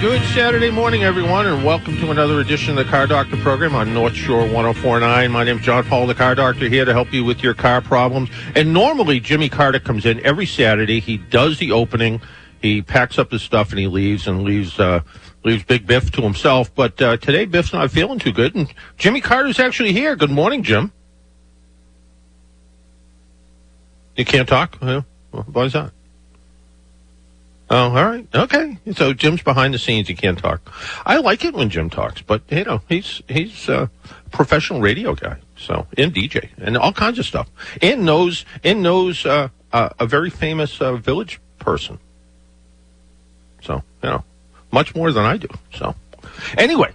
Good Saturday morning, everyone, and welcome to another edition of the Car Doctor program on North Shore 1049. My name is John Paul, the Car Doctor, here to help you with your car problems. And normally, Jimmy Carter comes in every Saturday. He does the opening, he packs up his stuff, and he leaves and leaves. Uh, leaves Big Biff to himself, but uh, today Biff's not feeling too good, and Jimmy Carter's actually here. Good morning, Jim. You can't talk? Why is that? Oh, all right. Okay. So Jim's behind the scenes. He can't talk. I like it when Jim talks, but you know, he's he's a professional radio guy, so and DJ and all kinds of stuff, and knows and knows uh, uh, a very famous uh, village person. So you know, much more than I do. So anyway,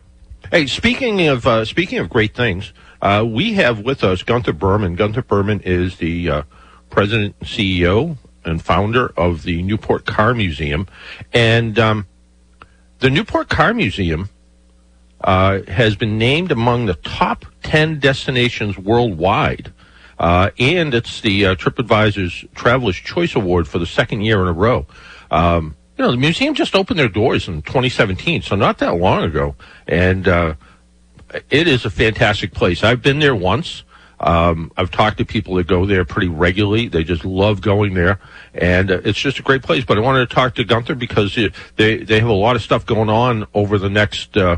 hey, speaking of uh, speaking of great things, uh, we have with us Gunther Buerman. Gunther Buerman is the uh, president and CEO and founder of the Newport Car Museum. And um, the Newport Car Museum uh, has been named among the top 10 destinations worldwide. Uh, and it's the uh, TripAdvisor's Traveler's Choice Award for the second year in a row. Um, you know, the museum just opened their doors in 2017, so not that long ago. And uh, it is a fantastic place. I've been there once. Um, I've talked to people that go there pretty regularly. They just love going there, and uh, it's just a great place. But I wanted to talk to Gunther because it, they they have a lot of stuff going on over the next uh,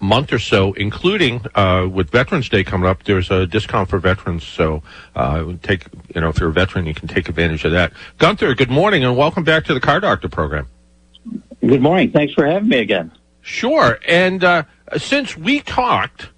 month or so, including uh, with Veterans Day coming up. There's a discount for veterans, so uh, take you know if you're a veteran, you can take advantage of that. Gunther, good morning and welcome back to the Car Doctor program. Good morning. Thanks for having me again. Sure. And uh, since we talked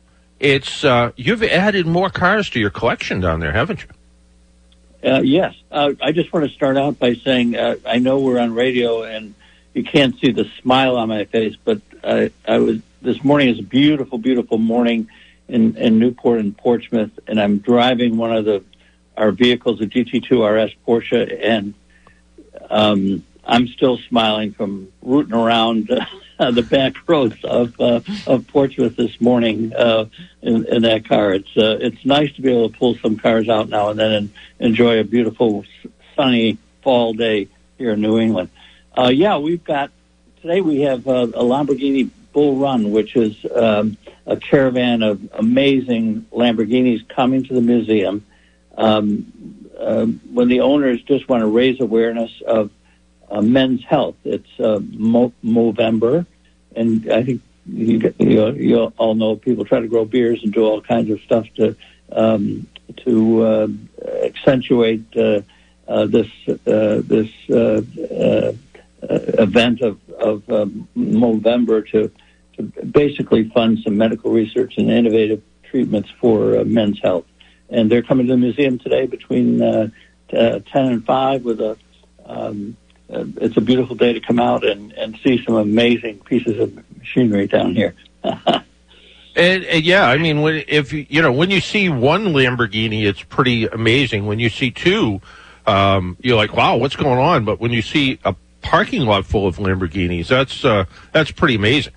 it's uh, you've added more cars to your collection down there, haven't you? Uh, yes. Uh, I just want to start out by saying uh, I know we're on radio and you can't see the smile on my face, but I, I was this morning is a beautiful, beautiful morning in, in Newport and Portsmouth, and I'm driving one of the our vehicles, a GT2 RS Porsche, and um, I'm still smiling from rooting around uh, the back roads of uh, of Portsmouth this morning uh, in, in that car. It's uh, it's nice to be able to pull some cars out now and then and enjoy a beautiful sunny fall day here in New England. Uh, yeah, we've got today. We have uh, a Lamborghini Bull Run, which is um, a caravan of amazing Lamborghinis coming to the museum. Um, uh, when the owners just want to raise awareness of uh, men's health. It's uh, Mo- Movember, and I think you, you, you all know people try to grow beers and do all kinds of stuff to um, to uh, accentuate uh, uh, this uh, this event of of um, Movember to to basically fund some medical research and innovative treatments for men's health. And they're coming to the museum today between uh, t- uh, 10 and 5 with a um, uh, it's a beautiful day to come out and, and see some amazing pieces of machinery down here. and, and, yeah, I mean, when if you you know when you see one Lamborghini, it's pretty amazing. When you see two, um, you're like, wow, what's going on? But when you see a parking lot full of Lamborghinis, that's uh, that's pretty amazing.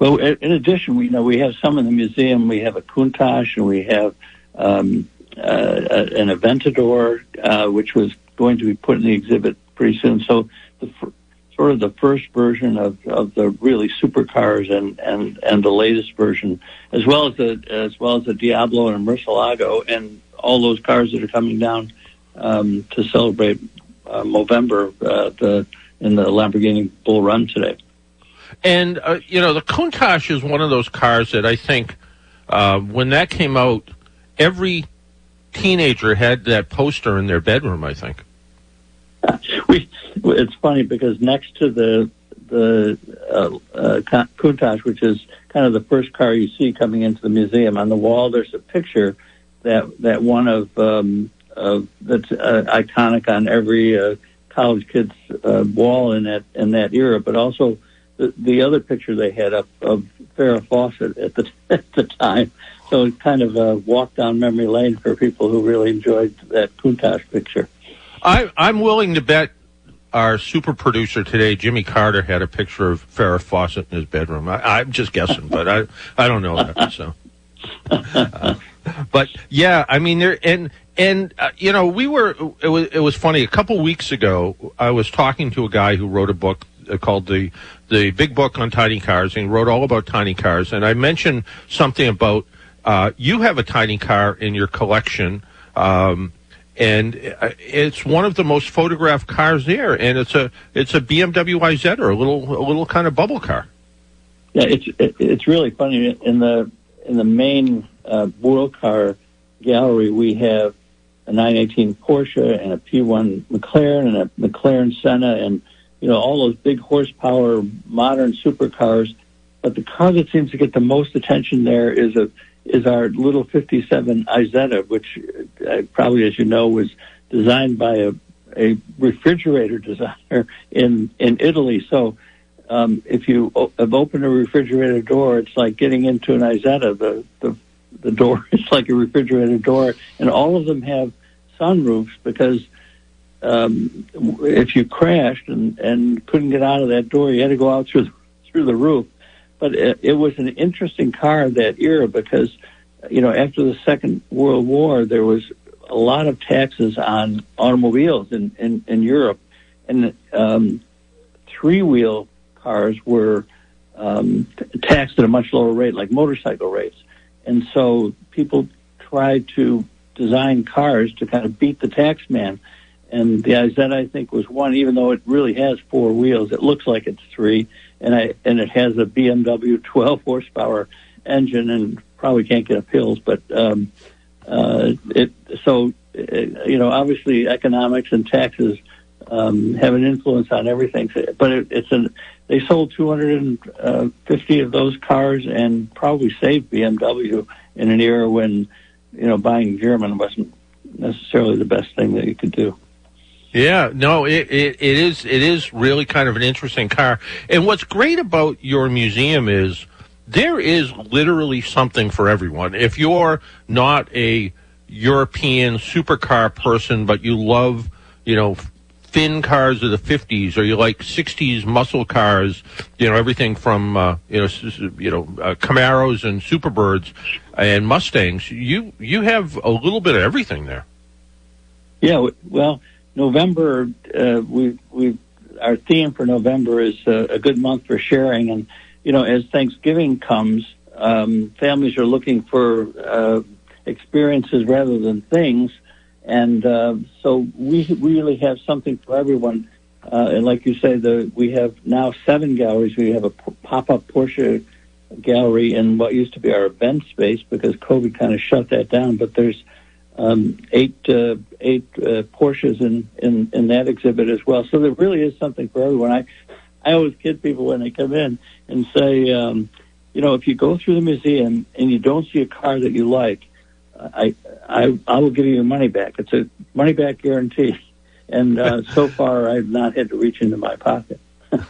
Well, in addition, we you know we have some in the museum. We have a Countach, and we have um, uh, an Aventador, uh, which was going to be put in the exhibit pretty soon. So the sort of the first version of, of the really supercars and, and, and the latest version, as well as the as well as the Diablo and Murcielago and all those cars that are coming down um, to celebrate uh, Movember uh, the, in the Lamborghini Bull Run today. And uh, you know, the Countach is one of those cars that I think uh, when that came out, every teenager had that poster in their bedroom. I think. we it's funny because next to the the uh, uh, Countach, which is kind of the first car you see coming into the museum, on the wall there's a picture that that one of um, of that's uh, iconic on every uh, college kid's uh, wall in that in that era, but also the, the other picture they had up of Farrah Fawcett at the at the time. So it's kind of a walk down memory lane for people who really enjoyed that Countach picture. I, I'm willing to bet our super producer today, Jimmy Carter, had a picture of Farrah Fawcett in his bedroom. I, I'm just guessing, but I I don't know that. So, uh, but yeah, I mean there and and uh, you know we were it was it was funny. A couple weeks ago, I was talking to a guy who wrote a book uh, called the the Big Book on Tiny Cars, and he wrote all about tiny cars. And I mentioned something about uh, you have a tiny car in your collection. Um, and uh, it's one of the most photographed cars there, and it's a it's a BMW IZ or a little a little kind of bubble car. Yeah, it's it's really funny in the in the main uh, world car gallery we have a 918 Porsche and a P1 McLaren and a McLaren Senna and you know all those big horsepower modern supercars. But the car that seems to get the most attention there is a is our little 57 Isetta, which uh, probably, as you know, was designed by a, a refrigerator designer in, in Italy. So um, if you o- have opened a refrigerator door, it's like getting into an Isetta. The, the, the door is like a refrigerator door, and all of them have sunroofs because um, if you crashed and, and couldn't get out of that door, you had to go out through the, through the roof but it, it was an interesting car of that era because, you know, after the Second World War, there was a lot of taxes on automobiles in, in, in Europe, and um, three wheel cars were um, taxed at a much lower rate, like motorcycle rates. And so people tried to design cars to kind of beat the tax man. And the IZ, I think, was one, even though it really has four wheels. It looks like it's three and I and it has a BMW 12 horsepower engine, and probably can't get a pills, but um, uh, it so uh, you know obviously economics and taxes um, have an influence on everything. But it, it's an they sold 250 of those cars and probably saved BMW in an era when you know buying German wasn't necessarily the best thing that you could do. Yeah, no, it, it, it is it is really kind of an interesting car. And what's great about your museum is there is literally something for everyone. If you're not a European supercar person, but you love, you know, thin cars of the 50s, or you like 60s muscle cars, you know, everything from, uh, you know, you know, uh, Camaros and Superbirds and Mustangs, you, you have a little bit of everything there. Yeah, well, November, uh, we we our theme for November is uh, a good month for sharing, and you know, as Thanksgiving comes, um, families are looking for uh, experiences rather than things, and uh, so we really have something for everyone. Uh, and like you say, the we have now seven galleries. We have a pop-up Porsche gallery in what used to be our event space because COVID kind of shut that down. But there's um, eight uh, eight uh, Porsches in, in in that exhibit as well. So there really is something for everyone. I I always kid people when they come in and say, um, you know, if you go through the museum and you don't see a car that you like, I I I will give you your money back. It's a money back guarantee. And uh, so far, I've not had to reach into my pocket.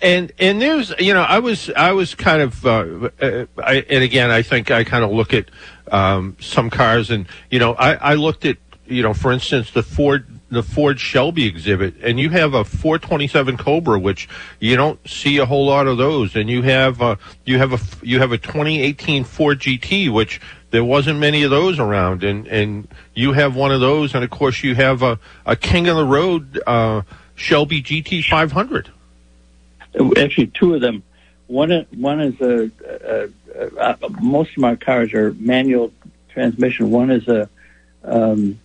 and and there's you know I was I was kind of uh, uh, I, and again I think I kind of look at um, some cars. And you know I, I looked at you know for instance the Ford the Ford Shelby exhibit and you have a 427 Cobra which you don't see a whole lot of those. And you have a, you have a you have a 2018 Ford GT which there wasn't many of those around. And and you have one of those. And of course you have a, a King of the Road uh, Shelby GT 500 actually two of them. One one is a, a, a, a most of my cars are manual transmission. One is a um,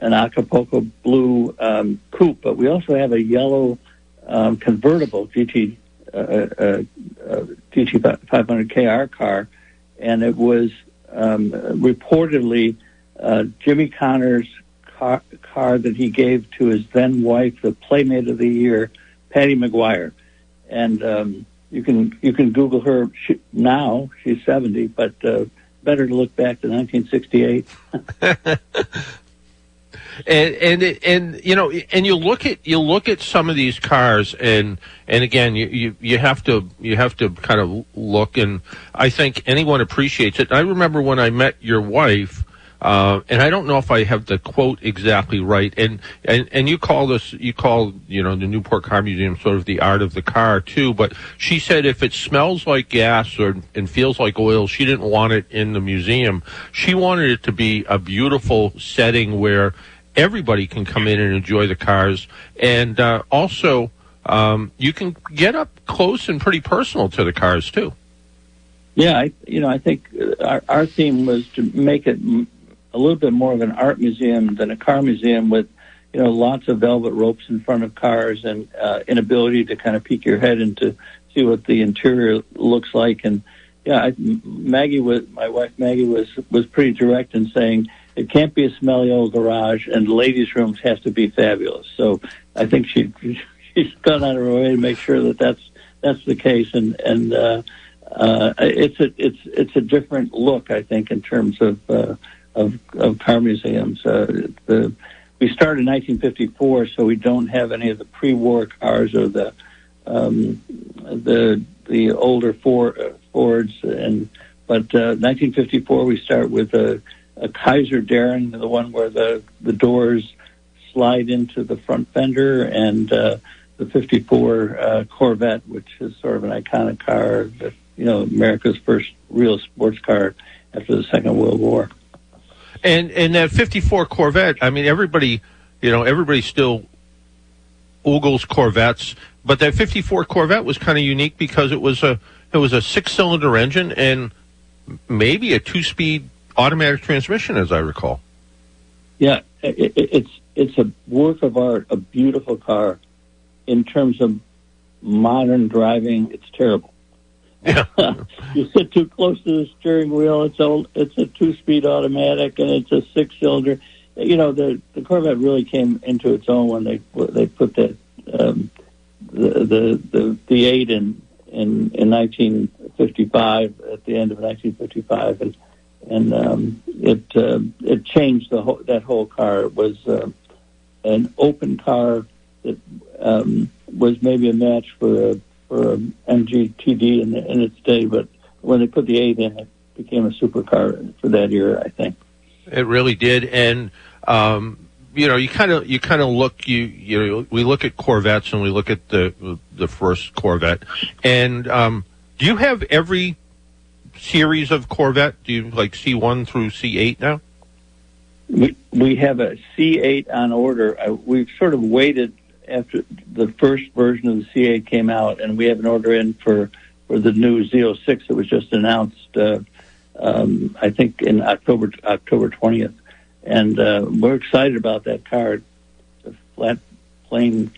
an Acapulco blue um, coupe, but we also have a yellow um, convertible GT uh, uh, uh, GT 500 KR car, and it was um, reportedly uh, Jimmy Connors' car, car that he gave to his then wife, the Playmate of the Year, Patti McGuire and um, you can you can Google her she, now. She's seventy, but uh, better to look back to 1968. and and and you know, and you look at you look at some of these cars, and and again, you, you you have to you have to kind of look, and I think anyone appreciates it. I remember when I met your wife. Uh, and I don't know if I have the quote exactly right. And, and and you call this you call you know the Newport Car Museum sort of the art of the car too. But she said if it smells like gas or and feels like oil, she didn't want it in the museum. She wanted it to be a beautiful setting where everybody can come in and enjoy the cars, and uh, also um, you can get up close and pretty personal to the cars too. Yeah, I, you know, I think our, our theme was to make it a little bit more of an art museum than a car museum with you know lots of velvet ropes in front of cars and uh, inability to kind of peek your head into see what the interior looks like. And yeah I, Maggie was my wife Maggie was was pretty direct in saying it can't be a smelly old garage and ladies rooms has to be fabulous. So I think she she's gone out of her way to make sure that that's that's the case. And and uh, uh, it's a it's it's a different look I think in terms of uh, of, of car museums. Uh, the, we started in 1954, so we don't have any of the pre-war cars or the um, the the older Ford, uh, Fords. And but uh, 1954, we start with a, a Kaiser Darrin, the one where the the doors slide into the front fender, and uh, the 54 uh, Corvette, which is sort of an iconic car, that, you know, America's first real sports car after the Second World War. And and that '54 Corvette, I mean, everybody, you know, everybody still ogles Corvettes, but that '54 Corvette was kind of unique because it was a it was a six cylinder engine and maybe a two speed automatic transmission, as I recall. Yeah, it, it's it's a work of art, a beautiful car. In terms of modern driving, it's terrible. You sit too close to the steering wheel. It's a it's a two speed automatic and it's a six cylinder. You know the the Corvette really came into its own when they they put that um, the the the the eight in in in 1955 at the end of 1955 and and um, it uh, it changed the whole that whole car. It was uh, an open car that um, was maybe a match for a for um, MGTD in, in its day, but when they put the eight in, it became a supercar for that era. I think it really did, and um, you know, you kind of you kind of look you you know, we look at Corvettes and we look at the the first Corvette, and um, do you have every series of Corvette? Do you like C one through C eight now? We we have a C eight on order. Uh, we've sort of waited after the first version of the C8 came out, and we have an order in for for the new Z06 that was just announced. Uh, um, I think in October October 20th, and uh, we're excited about that car. It's a flat, plane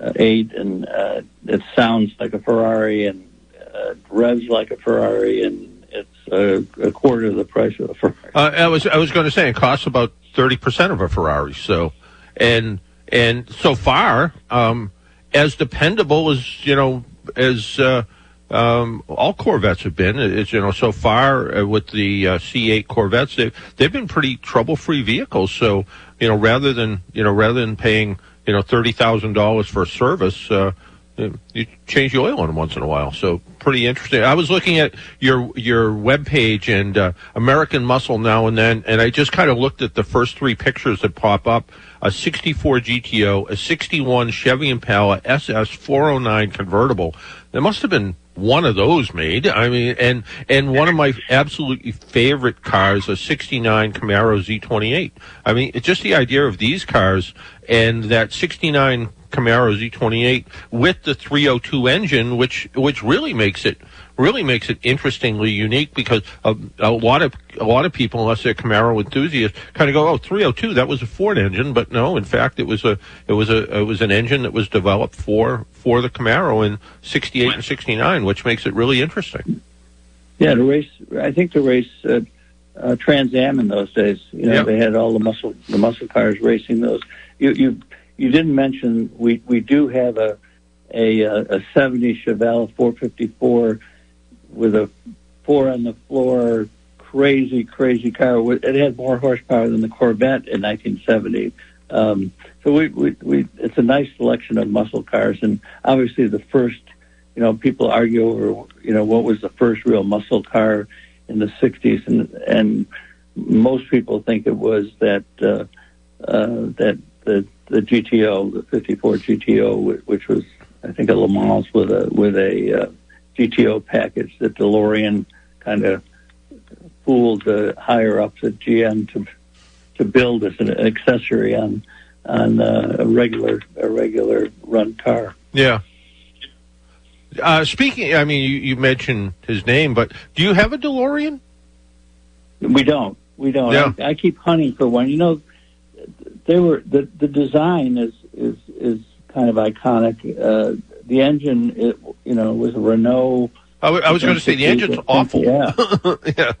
uh, eight, and uh, it sounds like a Ferrari and uh, revs like a Ferrari, and it's a, a quarter of the price of a Ferrari. Uh, I was I was going to say it costs about thirty percent of a Ferrari. So, and and so far, um, as dependable as you know as uh, um, all Corvettes have been. It's, you know, so far uh, with the uh, C8 Corvettes, they've they've been pretty trouble-free vehicles. So you know, rather than you know, rather than paying you know thirty thousand dollars for a service, uh, you change the oil on them once in a while. So pretty interesting. I was looking at your your web page and uh, American Muscle now and then, and I just kind of looked at the first three pictures that pop up: a '64 GTO, a '61 Chevy Impala SS 409 convertible. There must have been one of those made. I mean, and and one of my absolutely favorite cars, a '69 Camaro Z28. I mean, it's just the idea of these cars and that '69 Camaro Z28 with the 302 engine, which which really makes it really makes it interestingly unique because a, a lot of a lot of people, unless they're Camaro enthusiasts, kind of go, "Oh, 302, that was a Ford engine," but no, in fact, it was a it was a it was an engine that was developed for for the Camaro in 68 and 69, which makes it really interesting. Yeah, the race. I think the race. Uh, uh, Trans Am in those days, you know, yep. they had all the muscle the muscle cars racing those. You you you didn't mention we we do have a a a 70 Chevelle 454 with a four on the floor crazy, crazy car. It had more horsepower than the Corvette in 1970. Um, so we, we, we, it's a nice selection of muscle cars, and obviously the first, you know, people argue over, you know, what was the first real muscle car in the 60s, and and most people think it was that uh, uh, that the the GTO, the 54 GTO, which was I think a Le Mans with a with a uh, GTO package that DeLorean kind of fooled the higher ups at GM to to build as an accessory on on uh, a regular a regular run car. Yeah. Uh, speaking, I mean, you, you, mentioned his name, but do you have a DeLorean? We don't. We don't. Yeah. I, I keep hunting for one. You know, they were the the design is is is kind of iconic. Uh, the engine, it, you know, was a Renault. I, w- I was going to say the engine's awful. Yeah, yeah.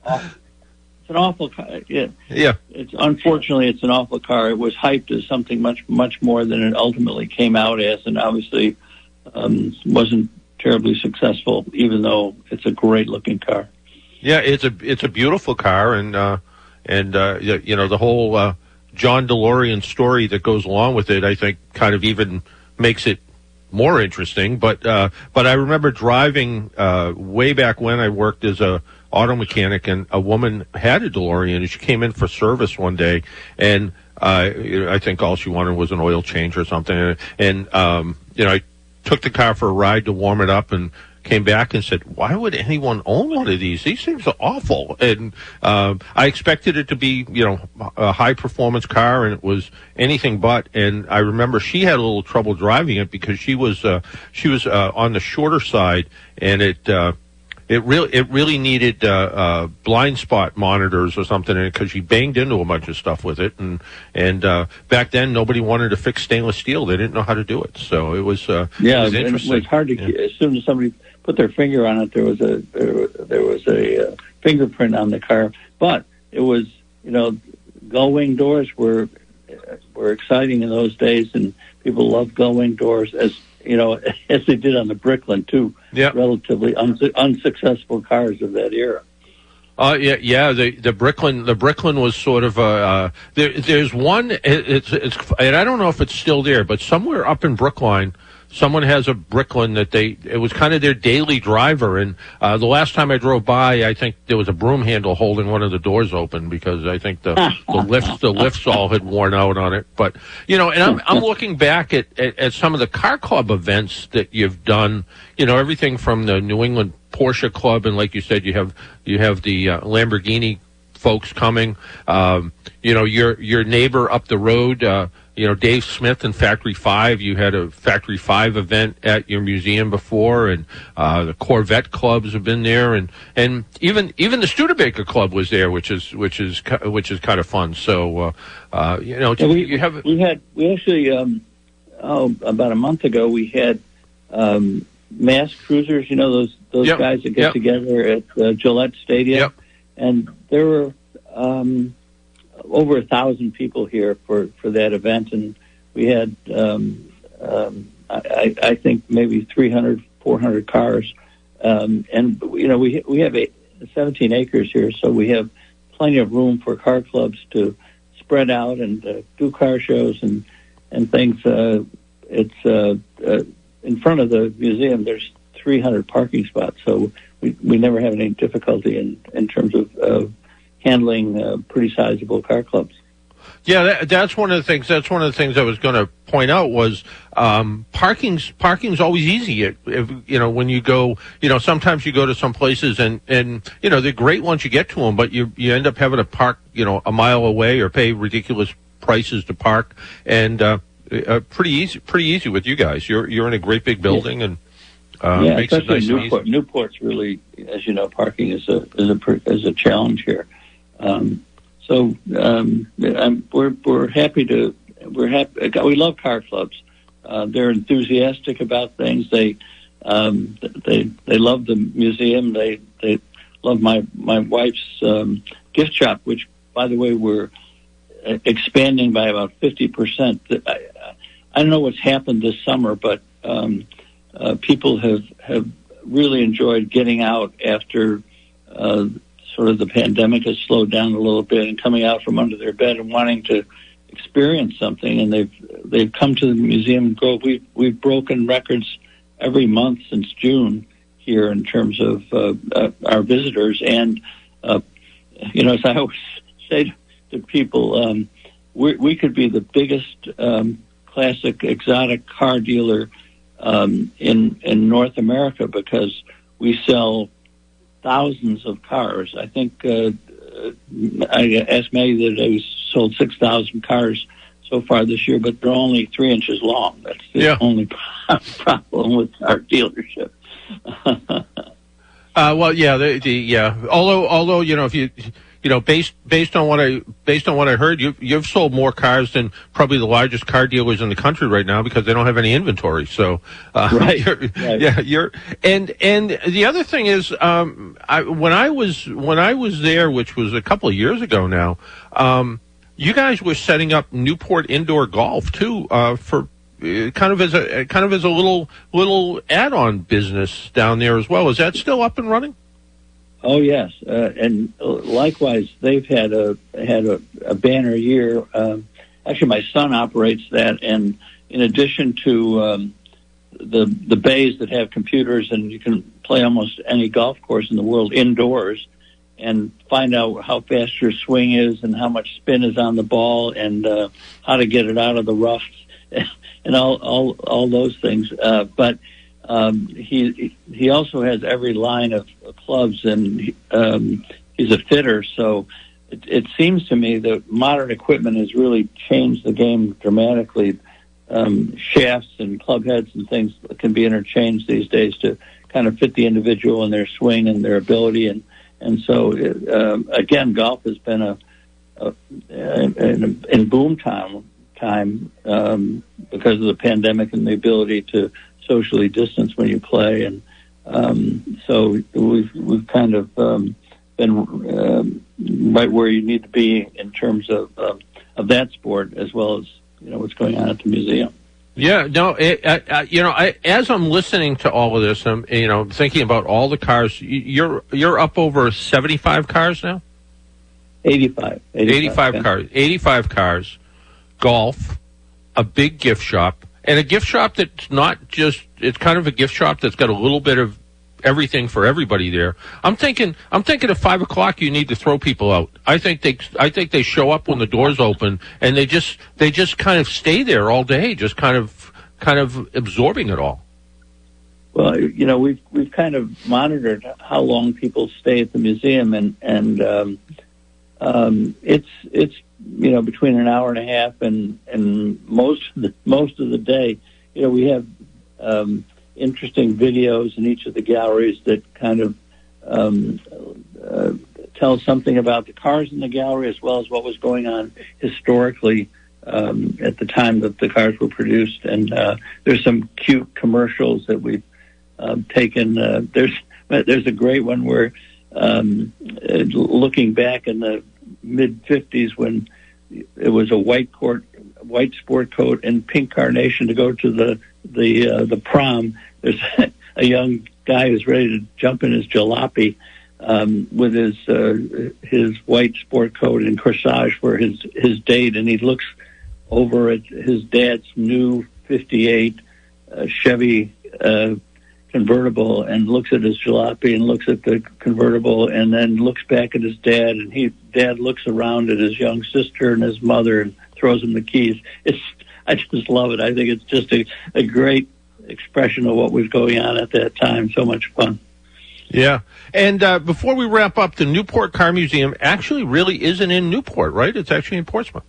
It's an awful car. Yeah. yeah. It's unfortunately it's an awful car. It was hyped as something much much more than it ultimately came out as, and obviously um, wasn't terribly successful. Even though it's a great looking car. Yeah, it's a it's a beautiful car, and uh, and uh, you know the whole uh, John DeLorean story that goes along with it. I think kind of even makes it more interesting. But uh, but I remember driving uh, way back when I worked as a auto mechanic, and a woman had a DeLorean, and she came in for service one day, and uh, I think all she wanted was an oil change or something, and um, you know I took the car for a ride to warm it up and came back and said, "Why would anyone own one of these? These things are awful." And uh, I expected it to be, you know, a high performance car, and it was anything but. And I remember she had a little trouble driving it because she was uh, she was uh, on the shorter side, and it. Uh, it really, it really needed uh, uh, blind spot monitors or something because she banged into a bunch of stuff with it, and and uh, back then nobody wanted to fix stainless steel; they didn't know how to do it. So it was, uh, yeah, it was interesting. It was hard to. Yeah. As soon as somebody put their finger on it, there was a there, there was a uh, fingerprint on the car. But it was you know, gull wing doors were were exciting in those days, and people loved gull wing doors as you know as they did on the Bricklin too. Yeah, relatively unsuccessful cars of that era. Uh, yeah, yeah. The the Bricklin the Bricklin was sort of a uh, there. There's one. It, it's it's and I don't know if it's still there, but somewhere up in Brookline, someone has a Bricklin that they it was kind of their daily driver. And uh, the last time I drove by, I think there was a broom handle holding one of the doors open because I think the the lifts the lifts all had worn out on it. But you know, and I'm I'm looking back at, at at some of the car club events that you've done. You know, everything from the New England Porsche Club, and like you said, you have you have the uh, Lamborghini folks coming. Um, you know, your your neighbor up the road. Uh, you know, Dave Smith and Factory Five. You had a Factory Five event at your museum before, and uh, the Corvette clubs have been there, and and even even the Studebaker Club was there, which is which is which is kind of fun. So, uh, uh, you know, yeah, we, you have we had we actually um, oh about a month ago we had um, mass cruisers. You know those those yep. guys that get yep. together at uh, Gillette Stadium, yep. and there were. Um, over a thousand people here for, for that event, and we had, um, um, I, I think, maybe 300, 400 cars. Um, and you know, we we have eight, 17 acres here, so we have plenty of room for car clubs to spread out and uh, do car shows and and things. Uh, it's uh, uh, in front of the museum. There's 300 parking spots, so we we never have any difficulty in in terms of. Handling uh, pretty sizable car clubs. Yeah, that, that's one of the things. That's one of the things I was going to point out was um, parking's parking's always easy. If, if, you know when you go, you know sometimes you go to some places and and you know they're great once you get to them, but you you end up having to park you know a mile away or pay ridiculous prices to park, and uh, uh, pretty easy pretty easy with you guys. You're you're in a great big building and. Uh, yeah, makes especially it nice Newport. Newport's really, as you know, parking is a is a is a challenge here. Um, so um, we're we're happy to we're happy. We love car clubs. Uh, they're enthusiastic about things. They um, they they love the museum. They they love my my wife's um, gift shop, which by the way we're expanding by about fifty percent. I, I don't know what's happened this summer, but um, uh, people have have really enjoyed getting out after uh, sort of the pandemic has slowed down a little bit and coming out from under their bed and wanting to experience something, and they've they've come to the museum Grove. We've we've broken records every month since June here in terms of uh, uh, our visitors, and uh, you know, as I always say to people, um, we, we could be the biggest um, classic exotic car dealer um, in in North America because we sell thousands of cars. I think uh, I asked Maggie that we sold six thousand cars so far this year, but they're only three inches long. That's the Yeah. only problem with our dealership. Uh, well, yeah, the, the yeah. Although, although you know, if you you know, based based on what I based on what I heard, you've you've sold more cars than probably the largest car dealers in the country right now because they don't have any inventory. So, uh, Right, you're, right. yeah, you're and and the other thing is, um, I, when I was when I was there, which was a couple of years ago now, um, you guys were setting up Newport indoor golf too uh, for. uh, Kind of as a kind of as a little little add-on business down there as well. Is that still up and running? Oh yes, uh, and likewise, they've had a had a, a banner year. Um, actually, my son operates that, and in addition to um, the the bays that have computers, and you can play almost any golf course in the world indoors, and find out how fast your swing is, and how much spin is on the ball, and uh, how to get it out of the rough, and all all all those things. Uh, but um, he he also has every line of clubs, and um, he's a fitter. So it, it seems to me that modern equipment has really changed the game dramatically. Um, shafts and club heads and things can be interchanged these days to kind of fit the individual and their swing and their ability, and and so it, um, again, golf has been a, a in, boom time time um, because of the pandemic and the ability to socially distance when you play, and um, so we've we've kind of um, been um, right where you need to be in terms of um, of that sport as well as you know what's going on at the museum. Yeah, no, it, you know, I, as I'm listening to all of this, I'm, you know, thinking about all the cars. You're you're up over 75 cars now. 85. 85 yeah. cars. 85 cars. Golf, a big gift shop, and a gift shop that's not just. It's kind of a gift shop that's got a little bit of everything for everybody there. I'm thinking. I'm thinking at five o'clock you need to throw people out. I think they. I think they show up when the doors open, and they just. They just kind of stay there all day, just kind of, kind of absorbing it all. Well, you know, we've we've kind of monitored how long people stay at the museum, and and um, um, it's it's you know between an hour and a half and and most of the most of the day. You know, we have um, interesting videos in each of the galleries that kind of um, uh, tell something about the cars in the gallery as well as what was going on historically um, at the time that the cars were produced. And uh, there's some cute commercials that we've um, taken. Uh, there's there's a great one where um, uh, looking back in the mid '50s when it was a white court, white sport coat and pink carnation to go to the the uh, the prom. There's a young guy who's ready to jump in his jalopy um, with his uh, his white sport coat and corsage for his his date, and he looks over at his dad's new '58 uh, Chevy uh, convertible and looks at his jalopy and looks at the convertible and then looks back at his dad and he dad looks around at his young sister and his mother and throws him the keys. It's I just love it. I think it's just a, a great expression of what was going on at that time. So much fun. Yeah. And uh, before we wrap up, the Newport Car Museum actually really isn't in Newport, right? It's actually in Portsmouth.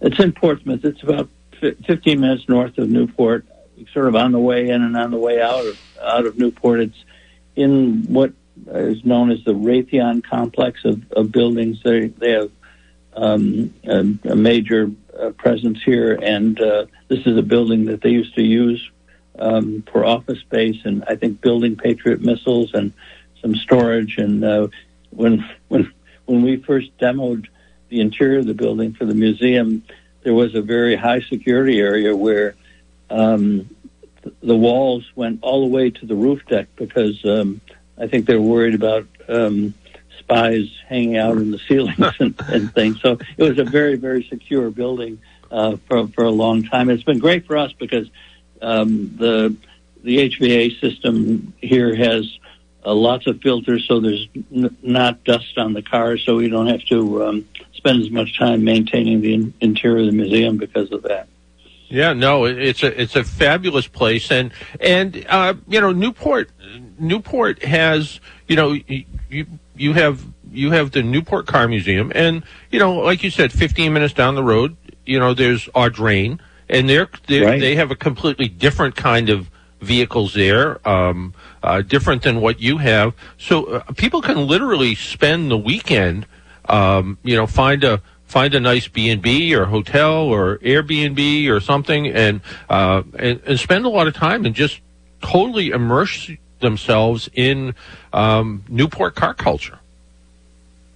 It's in Portsmouth. It's about fi 15 minutes north of Newport, sort of on the way in and on the way out of out of Newport. It's in what is known as the Raytheon complex of, of buildings. They they have um, a, a major uh, presence here, and uh, this is a building that they used to use um, for office space, and I think building Patriot missiles and some storage. And uh, when when when we first demoed the interior of the building for the museum, there was a very high security area where um, the walls went all the way to the roof deck because um, I think they were worried about um, spies hanging out in the ceilings and, and things. So it was a very, very secure building uh, for for a long time. It's been great for us because um, the the HVA system here has uh, lots of filters, so there's n- not dust on the car, so we don't have to um, spend as much time maintaining the in- interior of the museum because of that. Yeah, no, it's a it's a fabulous place, and and uh, you know Newport Newport has you know you you have you have the Newport Car Museum, and you know like you said, 15 minutes down the road, you know there's Audrain, and they're, they're Right. they have a completely different kind of vehicles there, um, uh, different than what you have. So uh, people can literally spend the weekend, um, you know, find a find a nice B and B or hotel or Airbnb or something, and, uh, and and spend a lot of time and just totally immerse themselves in um, Newport car culture.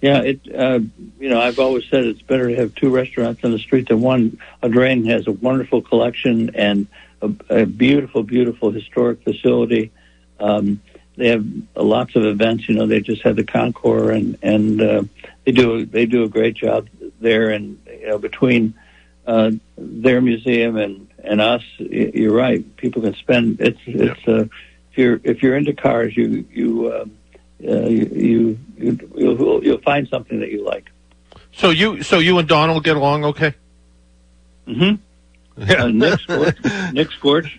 Yeah, it. Uh, you know, I've always said it's better to have two restaurants on the street than one. Audrain has a wonderful collection and a, a beautiful, beautiful historic facility. Um, they have lots of events. You know, they just had the Concours, and and uh, they do they do a great job there. And you know, between uh, their museum and and us, you're right. People can spend. It's it's uh, if you're if you're into cars, you you. Um, uh, you, you, you you'll, you'll find something that you like. So you so you and Donald get along okay? Mm-hmm. Uh, Nick Schorsch. Nick Schorsch.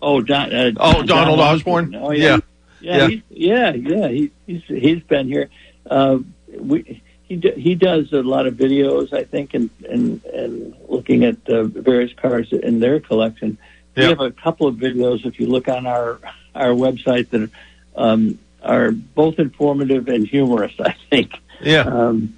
Oh, Don, uh, Oh, Don Donald Osborne? Oh, yeah. Yeah. Yeah, He, yeah, yeah. He, he's he's been here. Uh, we he d- he does a lot of videos, I think, and and and looking at uh, various cars in their collection. We have a couple of videos if you look on our our website that um, are both informative and humorous. I think. Yeah. Um,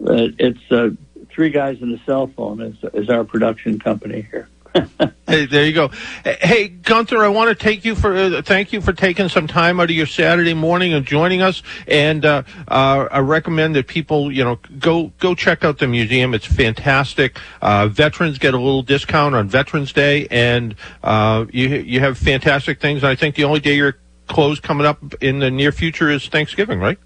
uh, it's uh, three guys and a cell phone is, is our production company here. Hey, there you go. Hey, Gunther, I want to take you for uh, thank you for taking some time out of your Saturday morning and joining us. And uh, uh, I recommend that people, you know, go go check out the museum. It's fantastic. Uh, veterans get a little discount on Veterans Day, and uh, you you have fantastic things. I think the only day you're closed coming up in the near future is Thanksgiving, right?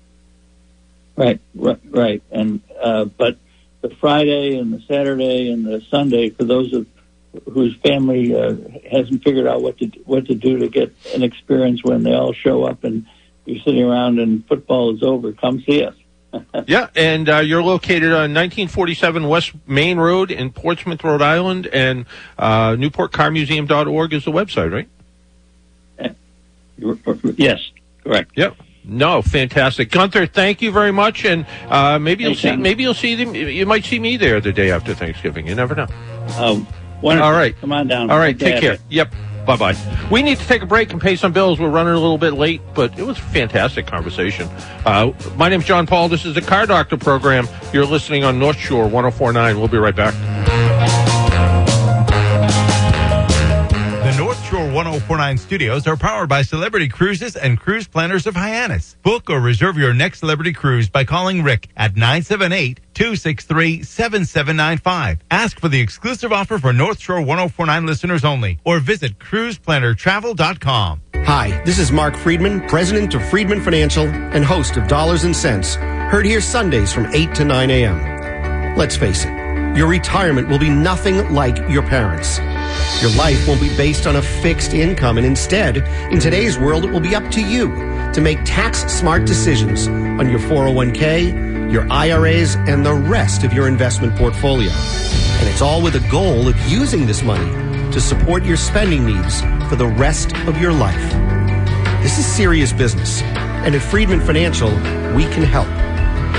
Right, right, right. And uh, but the Friday and the Saturday and the Sunday for those of whose family uh, hasn't figured out what to what to do to get an experience when they all show up and you're sitting around and football is over, come see us. Yeah, and uh, you're located on 1947 West Main Road in Portsmouth, Rhode Island, and uh, NewportCarMuseum.org is the website, right? Yes, correct. Yep. No, fantastic, Gunther. Thank you very much, and uh, maybe you'll see. Maybe you'll see them. You might see me there the day after Thanksgiving. You never know. Uh, wonderful. All right. come on down. All right, take care. you. Yep. Bye bye. We need to take a break and pay some bills. We're running a little bit late, but it was a fantastic conversation. Uh, my name's John Paul. This is the Car Doctor program. You're listening on North Shore 1049. We'll be right back. Shore 1049 studios are powered by Celebrity Cruises and Cruise Planners of Hyannis. Book or reserve your next celebrity cruise by calling Rick at 978-263-7795. Ask for the exclusive offer for North Shore 1049 listeners only or visit cruiseplannertravel.com. Hi, this is Mark Friedman, president of Friedman Financial and host of Dollars and Cents, heard here Sundays from 8 to 9 a.m. Let's face it, your retirement will be nothing like your parents'. Your life won't be based on a fixed income, and instead, in today's world, it will be up to you to make tax smart decisions on your 401k, your IRAs, and the rest of your investment portfolio. And it's all with a goal of using this money to support your spending needs for the rest of your life. This is serious business, and at Friedman Financial, we can help.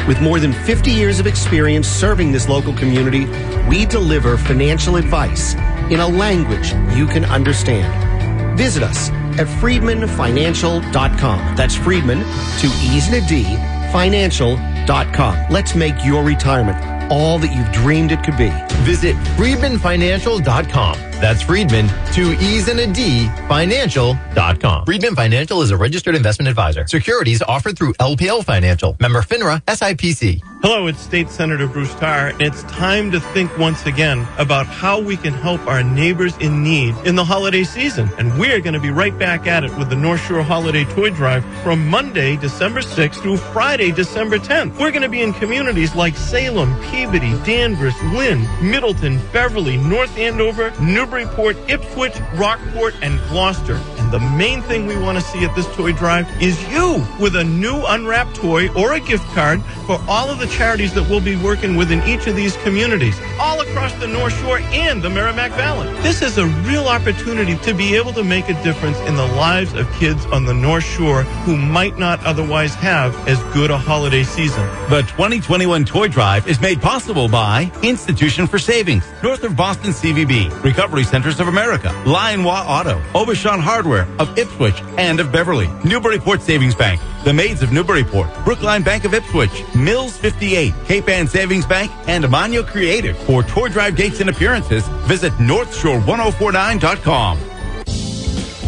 With more than 50 years of experience serving this local community, we deliver financial advice in a language you can understand. Visit us at friedmanfinancial.com. That's Friedman, two E's and a D, financial.com. Let's make your retirement all that you've dreamed it could be. Visit FriedmanFinancial.com. That's Friedman, two E's and a D, financial.com. Friedman Financial is a registered investment advisor. Securities offered through LPL Financial. Member FINRA, SIPC. Hello, it's State Senator Bruce Tarr, and it's time to think once again about how we can help our neighbors in need in the holiday season. And we're going to be right back at it with the North Shore Holiday Toy Drive from Monday, December 6th through Friday, December 10th. We're going to be in communities like Salem, Peabody, Danvers, Lynn, Middleton, Beverly, North Andover, Newburyport, Ipswich, Rockport, and Gloucester. And the main thing we want to see at this toy drive is you with a new unwrapped toy or a gift card for all of the charities that we'll be working with in each of these communities, all across the North Shore and the Merrimack Valley. This is a real opportunity to be able to make a difference in the lives of kids on the North Shore who might not otherwise have as good a holiday season. The 2021 Toy Drive is made possible by Institution for Savings, North of Boston CVB, Recovery Centers of America, Lionwa Auto, Aubuchon Hardware of Ipswich and of Beverly, Newburyport Savings Bank, the Maids of Newburyport, Brookline Bank of Ipswich, Mills 58, Cape Ann Savings Bank, and Amano Creative. For toy drive dates and appearances, visit NorthShore1049.com.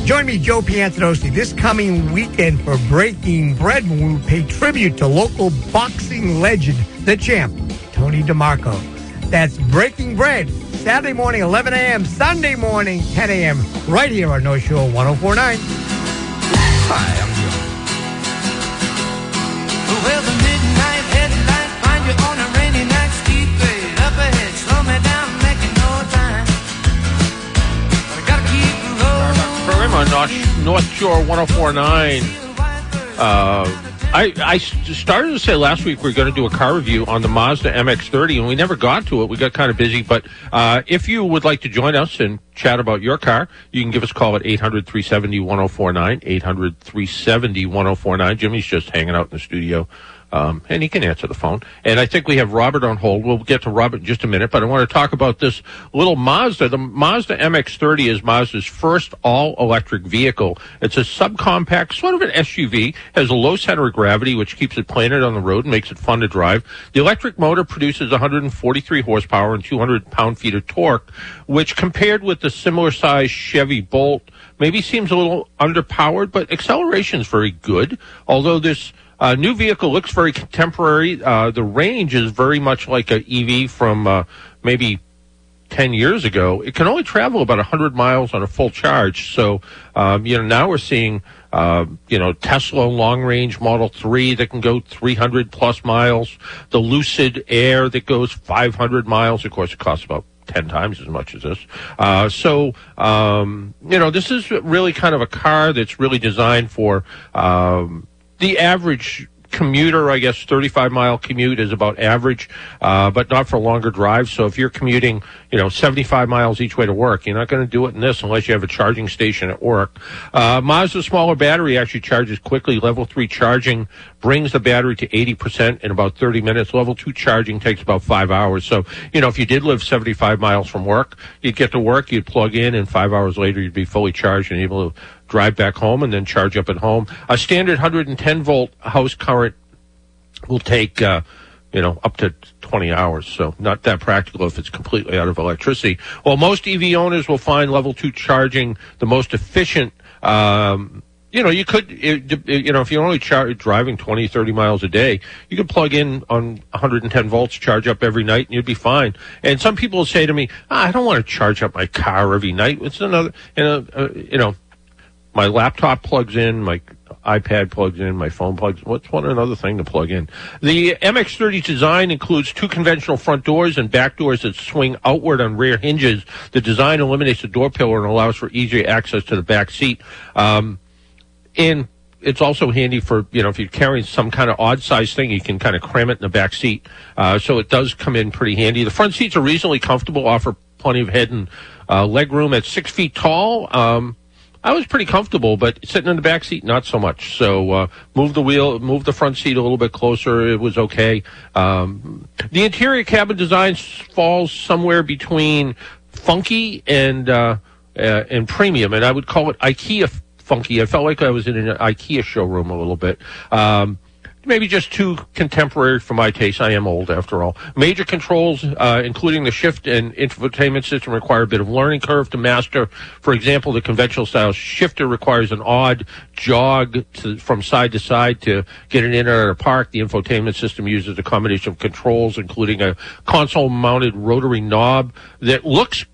Join me, Joe Piantedosi, this coming weekend for Breaking Bread when we pay tribute to local boxing legend, the champ, Tony DeMarco. That's Breaking Bread, Saturday morning, 11 a.m., Sunday morning, 10 a.m., right here on North Shore 1049. Hi, I'm Joe. Well, the midnight headlight find you on a rainy night, steep grade up ahead. Slow me down, making no time. But I gotta keep rolling. program on North, North Shore 1049. Uh, I, I started to say last week we are going to do a car review on the Mazda MX-30, and we never got to it. We got kind of busy, but uh, if you would like to join us and chat about your car, you can give us a call at 800-370-1049, 800-370-1049. Jimmy's just hanging out in the studio. Um, and he can answer the phone. And I think we have Robert on hold. We'll get to Robert in just a minute, but I want to talk about this little Mazda. The Mazda MX-30 is Mazda's first all-electric vehicle. It's a subcompact, sort of an SUV, has a low center of gravity, which keeps it planted on the road and makes it fun to drive. The electric motor produces 143 horsepower and 200 pound-feet of torque, which compared with the similar size Chevy Bolt, maybe seems a little underpowered, but acceleration is very good. Although this uh, new vehicle looks very contemporary. Uh, the range is very much like a EV from uh, maybe 10 years ago. It can only travel about 100 miles on a full charge. So, um, you know, now we're seeing, uh, you know, Tesla long range Model 3 that can go 300 plus miles, the Lucid Air that goes 500 miles. Of course, it costs about 10 times as much as this. Uh, so, um, you know, this is really kind of a car that's really designed for, um, the average commuter, I guess, 35 mile commute is about average, uh, but not for longer drives. So if you're commuting, you know, 75 miles each way to work, you're not going to do it in this unless you have a charging station at work. Uh, Mazda's smaller battery actually charges quickly. Level 3 charging brings the battery to 80% in about 30 minutes. Level 2 charging takes about five hours. So, you know, if you did live 75 miles from work, you'd get to work, you'd plug in, and five hours later you'd be fully charged and able to drive back home and then charge up at home. A standard 110 volt house current will take, uh, you know, up to 20 hours. So not that practical if it's completely out of electricity. Well, most EV owners will find level two charging the most efficient, um, you know, you could, you know, if you're only char- driving 20, 30 miles a day, you could plug in on 110 volts, charge up every night, and you'd be fine. And some people say to me, ah, I don't want to charge up my car every night. It's another, you know, uh, you know, my laptop plugs in, my iPad plugs in, my phone plugs. What's one another thing to plug in? The MX-30 design includes two conventional front doors and back doors that swing outward on rear hinges. The design eliminates the door pillar and allows for easier access to the back seat. Um, and it's also handy for you know if you're carrying some kind of odd size thing, you can kind of cram it in the back seat. Uh, so it does come in pretty handy. The front seats are reasonably comfortable, offer plenty of head and uh, leg room. At six feet tall, um, I was pretty comfortable, but sitting in the back seat, not so much. So uh, move the wheel, move the front seat a little bit closer. It was okay. Um, the interior cabin design falls somewhere between funky and uh, uh, and premium, and I would call it IKEA funky. I felt like I was in an IKEA showroom a little bit. Um, maybe just too contemporary for my taste. I am old after all. Major controls, uh, including the shift and infotainment system, require a bit of learning curve to master. For example, the conventional style shifter requires an odd jog to, from side to side to get it in or out of park. The infotainment system uses a combination of controls, including a console-mounted rotary knob that looks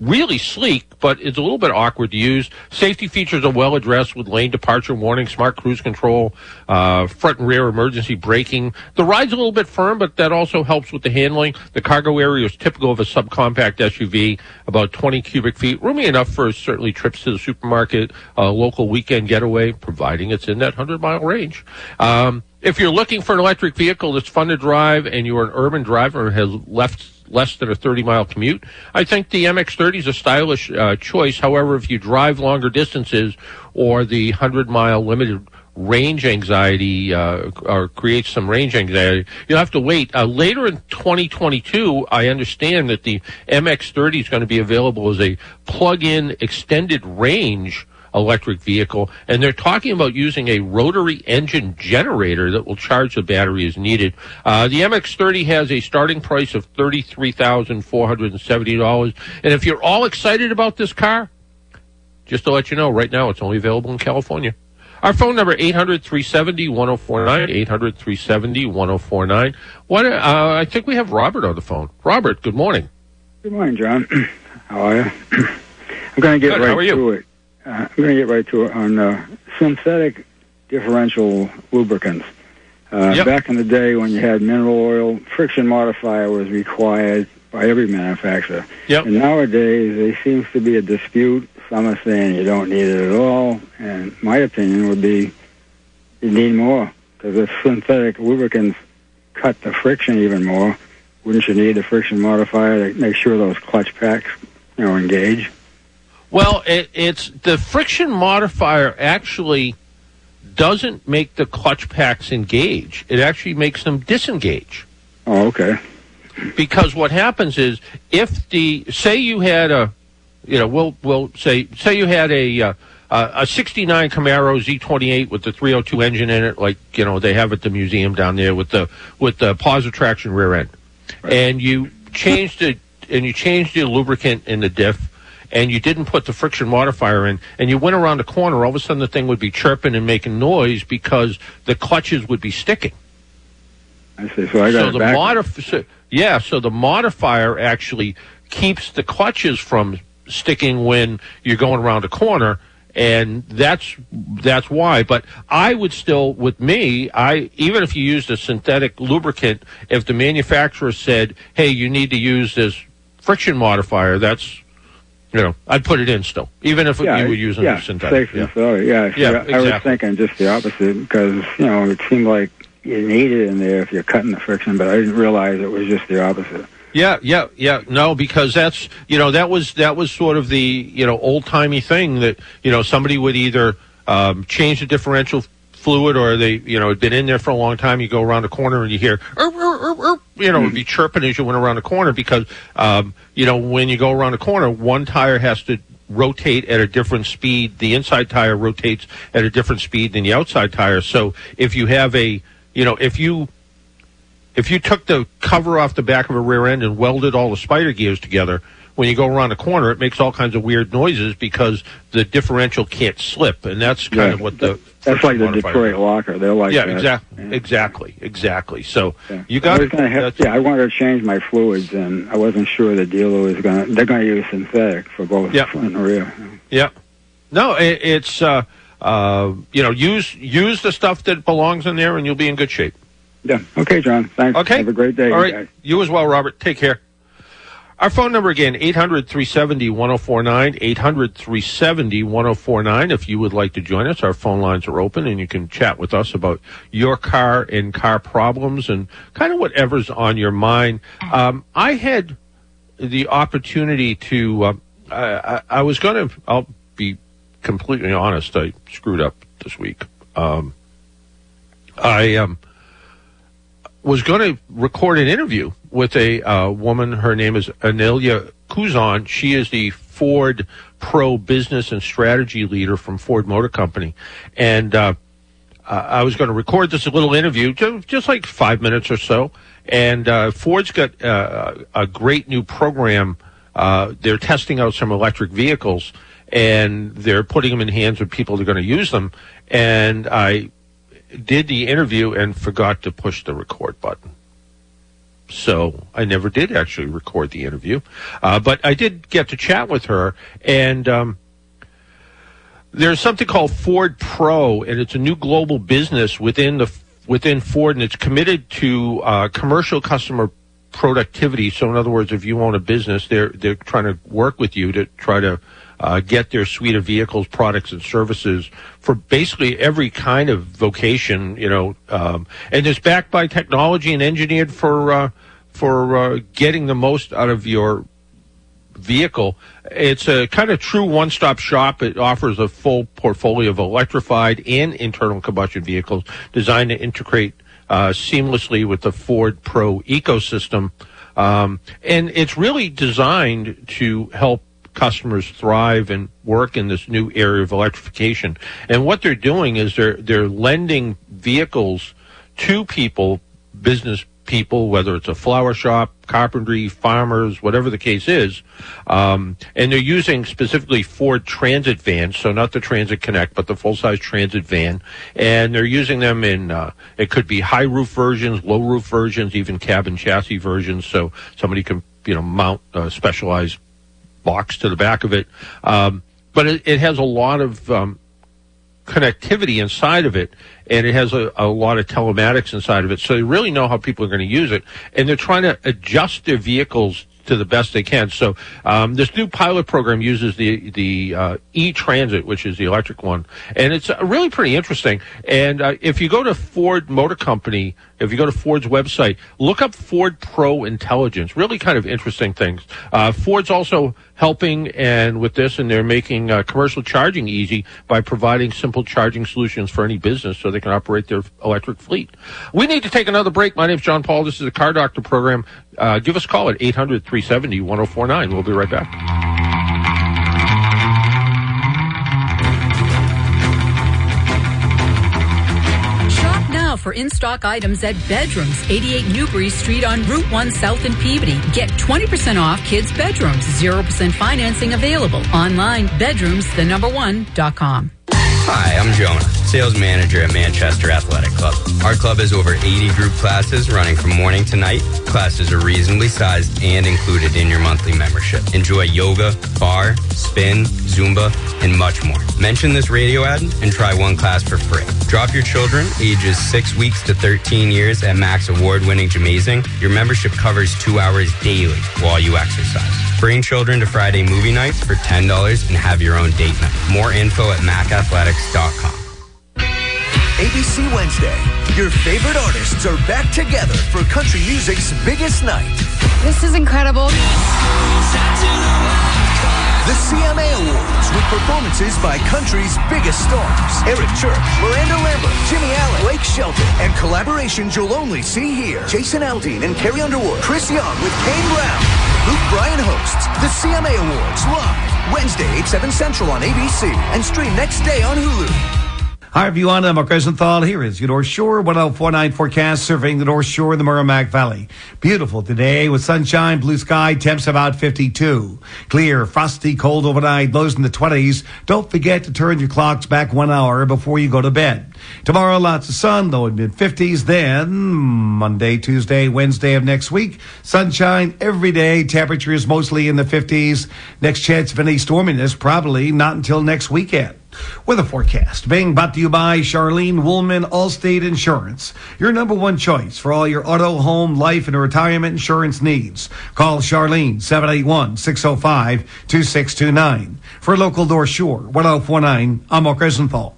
really sleek, but it's a little bit awkward to use. Safety features are well addressed with lane departure warning, smart cruise control, uh, front and rear emergency braking. The ride's a little bit firm, but that also helps with the handling. The cargo area is typical of a subcompact SUV, about 20 cubic feet, roomy enough for certainly trips to the supermarket, a local weekend getaway, providing it's in that 100 mile range. Um, if you're looking for an electric vehicle that's fun to drive and you're an urban driver and has left less than a 30 mile commute, I think the MX30 is a stylish uh, choice. However, if you drive longer distances or the 100 mile limited range anxiety uh, or creates some range anxiety, you'll have to wait. Uh, later in 2022, I understand that the MX30 is going to be available as a plug-in extended range electric vehicle, and they're talking about using a rotary engine generator that will charge the battery as needed. Uh, the MX-30 has a starting price of thirty-three thousand four hundred and seventy dollars, and if you're all excited about this car, just to let you know, right now it's only available in California. Our phone number 800-370-1049, 800-370-1049. What, uh, I think we have Robert on the phone. Robert, good morning. Good morning, John. How are you? I'm going to get Good, right how are you? to it. Uh, I'm going to get right to it on uh, synthetic differential lubricants. Uh, Yep. Back in the day when you had mineral oil, friction modifier was required by every manufacturer. Yep. And nowadays, there seems to be a dispute. Some are saying you don't need it at all. And my opinion would be you need more. Because if synthetic lubricants cut the friction even more, wouldn't you need the friction modifier to make sure those clutch packs, you know, engage? Well, it, it's the friction modifier actually doesn't make the clutch packs engage. It actually makes them disengage. Oh, okay. Because what happens is if the say you had a, you know, we'll we'll say say you had a uh, a a 69 Camaro Z28 with the 302 engine in it, like you know they have at the museum down there with the with the positive traction rear end, and you changed it and you changed the lubricant in the diff, and you didn't put the friction modifier in, and you went around the corner, all of a sudden the thing would be chirping and making noise because the clutches would be sticking. I see. So I got so the modif- so, yeah, so the modifier actually keeps the clutches from sticking when you're going around a corner, and that's that's why. But I would still, with me, I even if you used a synthetic lubricant, if the manufacturer said, "Hey, you need to use this friction modifier," that's you know, I'd put it in still, even if yeah, you were using yeah, synthetic. safe and sorry. Yeah, Yeah, I- I was thinking just the opposite because you know it seemed like you need it in there if you're cutting the friction, but I didn't realize it was just the opposite. Yeah, yeah, yeah. No, because that's you know that was that was sort of the you know old timey thing that you know somebody would either um, change the differential fluid or they you know had been in there for a long time. You go around a corner and you hear "Er, er, er, er," you know it'd be chirping as you went around the corner because um, you know when you go around a corner, one tire has to rotate at a different speed. The inside tire rotates at a different speed than the outside tire. So if you have a you know if you if you took the cover off the back of a rear end and welded all the spider gears together, when you go around a corner, it makes all kinds of weird noises because the differential can't slip, and that's kind Yeah, of what the That's like the Detroit locker. They're like yeah, exactly, Yeah. exactly, exactly. So Yeah. you I got was gonna have, yeah, I wanted to change my fluids, and I wasn't sure the dealer was going. to They're going to use synthetic for both Yeah. front and rear. Yeah. No, it, it's uh, uh, you know use use the stuff that belongs in there, and you'll be in good shape. Yeah. Okay, John. Thanks. Okay. Have a great day. All right. guys. You as well, Robert. Take care. Our phone number again, 800 370 1049, 800 370 1049. If you would like to join us, our phone lines are open and you can chat with us about your car and car problems and kind of whatever's on your mind. Um, I had the opportunity to, uh, I, I, was going to, I'll be completely honest, I screwed up this week. Um, I, um, was going to record an interview with a uh, woman. Her name is Anelia Kuzon. She is the Ford Pro Business and Strategy Leader from Ford Motor Company, and uh, I was going to record this little interview, just, just like five minutes or so. And uh, Ford's got uh, a great new program. Uh, they're testing out some electric vehicles, and they're putting them in hands of people that are going to use them. And I did the interview and forgot to push the record button. So I never did actually record the interview, uh, but I did get to chat with her, and um, there's something called Ford Pro, and it's a new global business within the within Ford, and it's committed to uh, commercial customer productivity. So, in other words, if you own a business, they're they're trying to work with you to try to uh, get their suite of vehicles, products, and services for basically every kind of vocation. You know, um, and it's backed by technology and engineered for uh, for uh, getting the most out of your vehicle. It's a kind of true one-stop shop. It offers a full portfolio of electrified and internal combustion vehicles designed to integrate uh, seamlessly with the Ford Pro ecosystem. Um, and it's really designed to help customers thrive and work in this new area of electrification. And what they're doing is they're they're lending vehicles to people, business people, whether it's a flower shop, carpentry, farmers, whatever the case is, um, and they're using specifically Ford Transit vans, so not the Transit Connect, but the full-size Transit van, and they're using them in uh, it could be high roof versions, low roof versions, even cabin chassis versions, so somebody can you know mount a specialized box to the back of it. Um, but it, it has a lot of um, connectivity inside of it, and it has a, a lot of telematics inside of it. So they really know how people are going to use it, and they're trying to adjust their vehicles to the best they can. So um, this new pilot program uses the the uh, e Transit, which is the electric one, and it's uh, really pretty interesting. And uh, if you go to Ford Motor Company, if you go to Ford's website, look up Ford Pro Intelligence. Really kind of interesting things. Uh, Ford's also helping and with this, and they're making uh, commercial charging easy by providing simple charging solutions for any business so they can operate their electric fleet. We need to take another break. My name's John Paul. This is the Car Doctor program. Uh, give us a call at 800 370 1049. We'll be right back. For in-stock items at Bedrooms, 88 Newbury Street on Route 1 South in Peabody. Get 20% off kids' bedrooms, 0% financing available. Online, bedrooms, the number one, dot com. Hi, I'm Jonah, sales manager at Manchester Athletic Club. Our club has over 80 group classes running from morning to night. Classes are reasonably sized and included in your monthly membership. Enjoy yoga, bar, spin, Zumba, and much more. Mention this radio ad and try one class for free. Drop your children ages 6 weeks to 13 years at Max award-winning Jamazing. Your membership covers 2 hours daily while you exercise. Bring children to Friday movie nights for $10 and have your own date night. More info at macathletics.com. ABC Wednesday. Your favorite artists are back together for country music's biggest night. This is incredible. The CMA Awards with performances by country's biggest stars. Eric Church, Miranda Lambert, Jimmy Allen, Blake Shelton, and collaborations you'll only see here. Jason Aldean and Carrie Underwood, Chris Young with Kane Brown. Luke Bryan hosts the CMA Awards live Wednesday, 8, 7 Central on ABC and stream next day on Hulu. Hi everyone, I'm Mark Rosenthal. Here is your North Shore 1049 forecast surveying the North Shore of the Merrimack Valley. Beautiful today with sunshine, blue sky, temps about 52. Clear, frosty, cold overnight, lows in the 20s. Don't forget to turn your clocks back one hour before you go to bed. Tomorrow, lots of sun, low in mid 50s. Then Monday, Tuesday, Wednesday of next week, sunshine every day. Temperatures mostly in the 50s. Next chance of any storminess probably not until next weekend. Weather forecast being brought to you by Charlene Woolman Allstate Insurance. Your number one choice for all your auto, home, life, and retirement insurance needs. Call Charlene 781-605-2629. For local North Shore 1049, I'm Mark Rosenthal.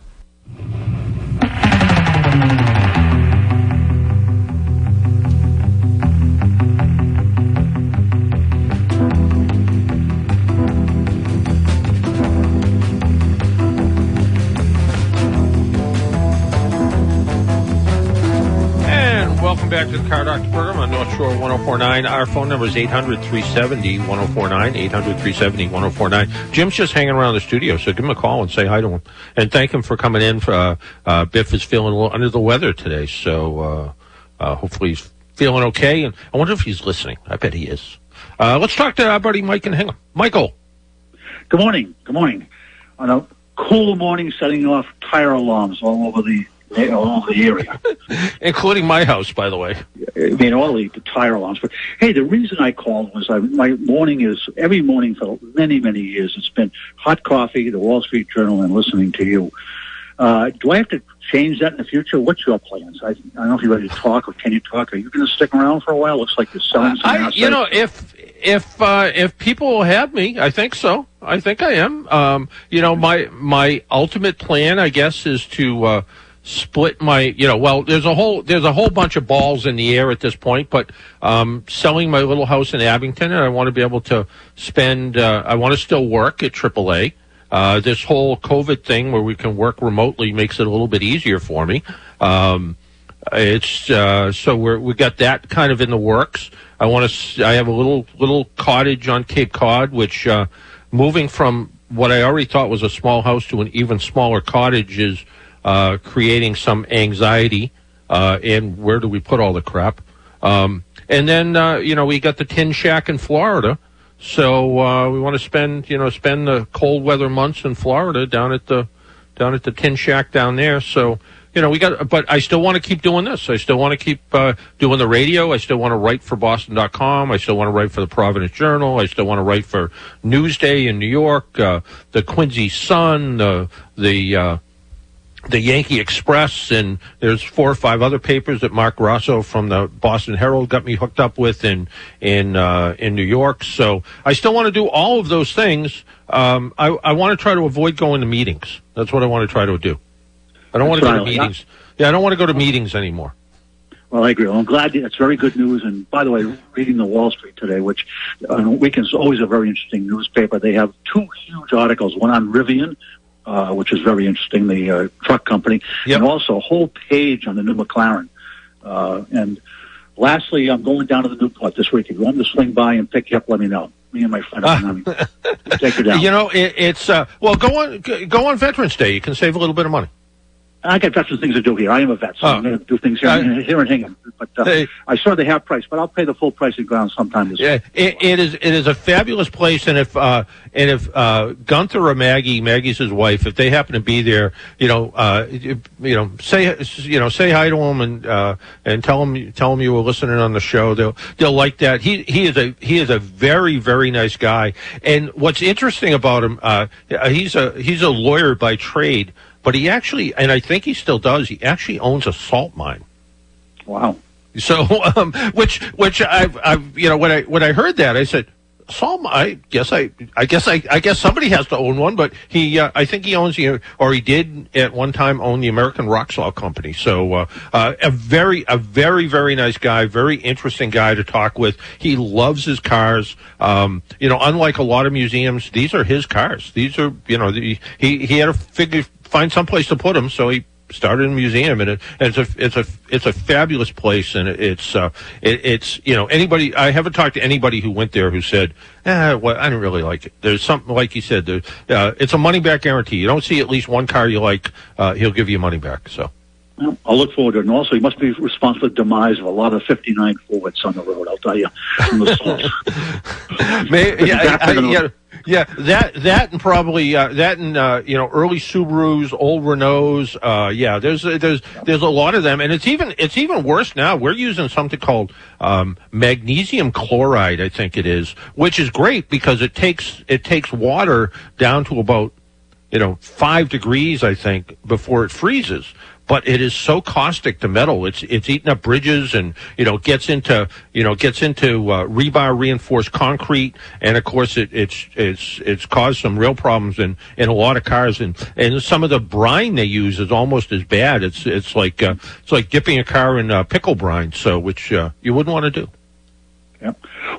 Back to the Car Doctor program on North Shore 1049. Our phone number is 800 370 1049. 800 370 1049. Jim's just hanging around the studio, so give him a call and say hi to him. And thank him for coming in. For, uh, uh, Biff is feeling a little under the weather today, so uh, uh, hopefully he's feeling okay. And I wonder if he's listening. I bet he is. Uh, let's talk to our buddy Mike and Hingham. Michael. Good morning. Good morning. On a cool morning, setting off tire alarms all over the all over the area. Including my house, by the way. I mean, all the, the tire alarms. But hey, the reason I called was I, my morning is every morning for many, many years. It's been hot coffee, the Wall Street Journal, and listening to you. Uh, do I have to change that in the future? What's your plans? I, I don't know if you're ready to talk or can you talk. Are you going to stick around for a while? Looks like you're selling some I, you know, if if uh, if people will have me, I think so. I think I am. Um, you know, my my ultimate plan, I guess, is to uh, split my. You know, well, there's a whole there's a whole bunch of balls in the air at this point, but um, selling my little house in Abington, and I want to be able to spend. Uh, I want to still work at AAA. Uh, this whole COVID thing where we can work remotely makes it a little bit easier for me. Um, it's uh, so we're we got that kind of in the works. I want to. I have a little little cottage on Cape Cod, which uh, moving from what I already thought was a small house to an even smaller cottage is uh, creating some anxiety. Uh, and where do we put all the crap? Um, and then uh, you know we got the Tin Shack in Florida, so uh, we want to spend you know spend the cold weather months in Florida down at the down at the Tin Shack down there. So you know we got, but I still want to keep doing this. I still want to keep uh, doing the radio. I still want to write for Boston.com. I still want to write for the Providence Journal. I still want to write for Newsday in New York, uh, the Quincy Sun, the the uh, the Yankee Express, and there's four or five other papers that Mark Rosso from the Boston Herald got me hooked up with in in uh, in New York. So I still want to do all of those things. Um, I, I want to try to avoid going to meetings. That's what I want to try to do. I don't want to go to meetings. Yeah, I don't want to go to meetings anymore. Well, I agree. Well, I'm glad that's very good news. And by the way, reading the Wall Street today, which on the weekends is always a very interesting newspaper, they have two huge articles. One on Rivian, uh, which is very interesting, the uh, truck company, and also a whole page on the new McLaren. Uh, and lastly, I'm going down to the new Newport this week. If you want me to swing by and pick you up, let me know. Me and my friend to take you down. You know, it, it's uh, well, go on go on Veterans Day. You can save a little bit of money. I got veterans things to do here. I am a vet, so I'm going to do things here, here in Hingham. But uh, I saw they have price, but I'll pay the full price of ground sometime this Yeah, it, it is. It is a fabulous place, and if uh, and if uh, Gunther or Maggie, Maggie's his wife, if they happen to be there, you know, uh, you, you know, say you know, say hi to them and uh, and tell them tell them you were listening on the show. They'll they'll like that. He he is a he is a very very nice guy, and what's interesting about him, uh, he's a he's a lawyer by trade, but he actually, and I think he still does. He actually owns a salt mine. Wow. So, um, which, which I've, I've, you know, when I, when I heard that, I said, Psalm, I guess I, I guess I, I guess somebody has to own one, but he, uh, I think he owns the, or he did at one time own the American Rock Salt Company. So, uh, uh, a very, a very, very nice guy, very interesting guy to talk with. He loves his cars. Um, you know, unlike a lot of museums, these are his cars. These are, you know, the, he, he had a figure, find some place to put them, so he started a museum and, it, and it's a it's a it's a fabulous place and it, it's uh it, it's you know anybody I haven't talked to anybody who went there who said eh, well, I didn't really like it. There's something like you said there uh, it's a money back guarantee. You don't see at least one car you like, uh, he'll give you money back. So Well, I'll look forward to it. And also, he must be responsible for the demise of a lot of 59 Fords on the road, I'll tell you. From the salt. May, yeah, I- yeah, yeah, that that and probably uh, that and uh, you know early Subarus, old Renaults. Uh, yeah, there's there's there's a lot of them, and it's even it's even worse now. We're using something called um, magnesium chloride, I think it is, which is great because it takes it takes water down to about you know five degrees, I think, before it freezes. But it is so caustic to metal. It's it's eating up bridges and you know gets into you know gets into uh, rebar reinforced concrete, and of course it, it's it's it's caused some real problems in, in a lot of cars. And and some of the brine they use is almost as bad. It's it's like uh, it's like dipping a car in uh, pickle brine, so which uh, you wouldn't want to do.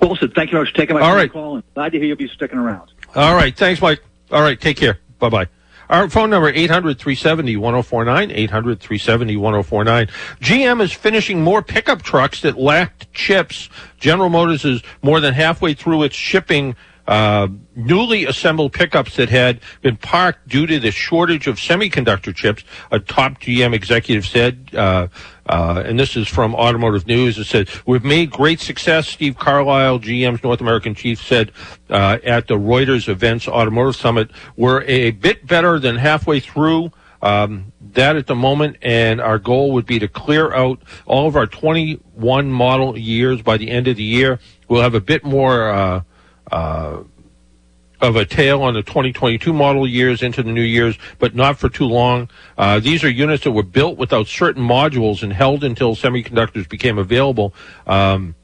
Well, listen, thank you very much for taking my All right. call, and glad to hear you'll be sticking around. All right, thanks, Mike. All right, take care. Bye bye. Our phone number 800-370-1049, 800-370-1049. GM is finishing more pickup trucks that lacked chips. General Motors is more than halfway through its shipping uh, newly assembled pickups that had been parked due to the shortage of semiconductor chips. A top GM executive said, uh, uh, and this is from Automotive News. It said, "We've made great success." Steve Carlisle, GM's North American chief, said uh, at the Reuters Events Automotive Summit, "We're a bit better than halfway through." Um, that at the moment, and our goal would be to clear out all of our 21 model years by the end of the year. We'll have a bit more uh, of a tail on the 2022 model years into the new years, but not for too long. Uh, these are units that were built without certain modules and held until semiconductors became available. Um,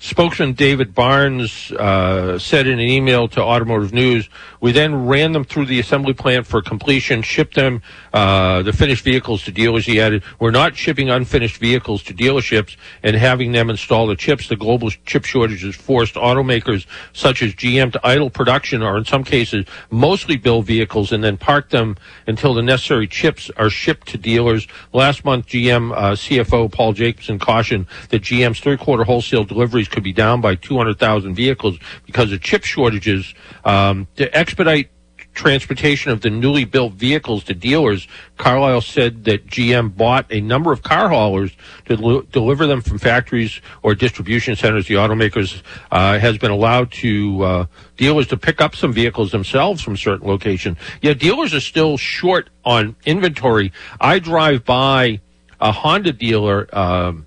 Spokesman David Barnes uh, said in an email to Automotive News, we then ran them through the assembly plant for completion, shipped them uh, the finished vehicles to dealers. He added, we're not shipping unfinished vehicles to dealerships and having them install the chips. The global chip shortages forced automakers such as GM to idle production or in some cases mostly build vehicles and then park them until the necessary chips are shipped to dealers. Last month, GM uh, CFO Paul Jacobson cautioned that GM's third quarter wholesale deliveries could be down by 200,000 vehicles because of chip shortages. Um, to expedite transportation of the newly built vehicles to dealers, Carlisle said that GM bought a number of car haulers to del- deliver them from factories or distribution centers. The automakers uh, has been allowed to uh, dealers to pick up some vehicles themselves from certain location. Yet dealers are still short on inventory. I drive by a Honda dealer. Um,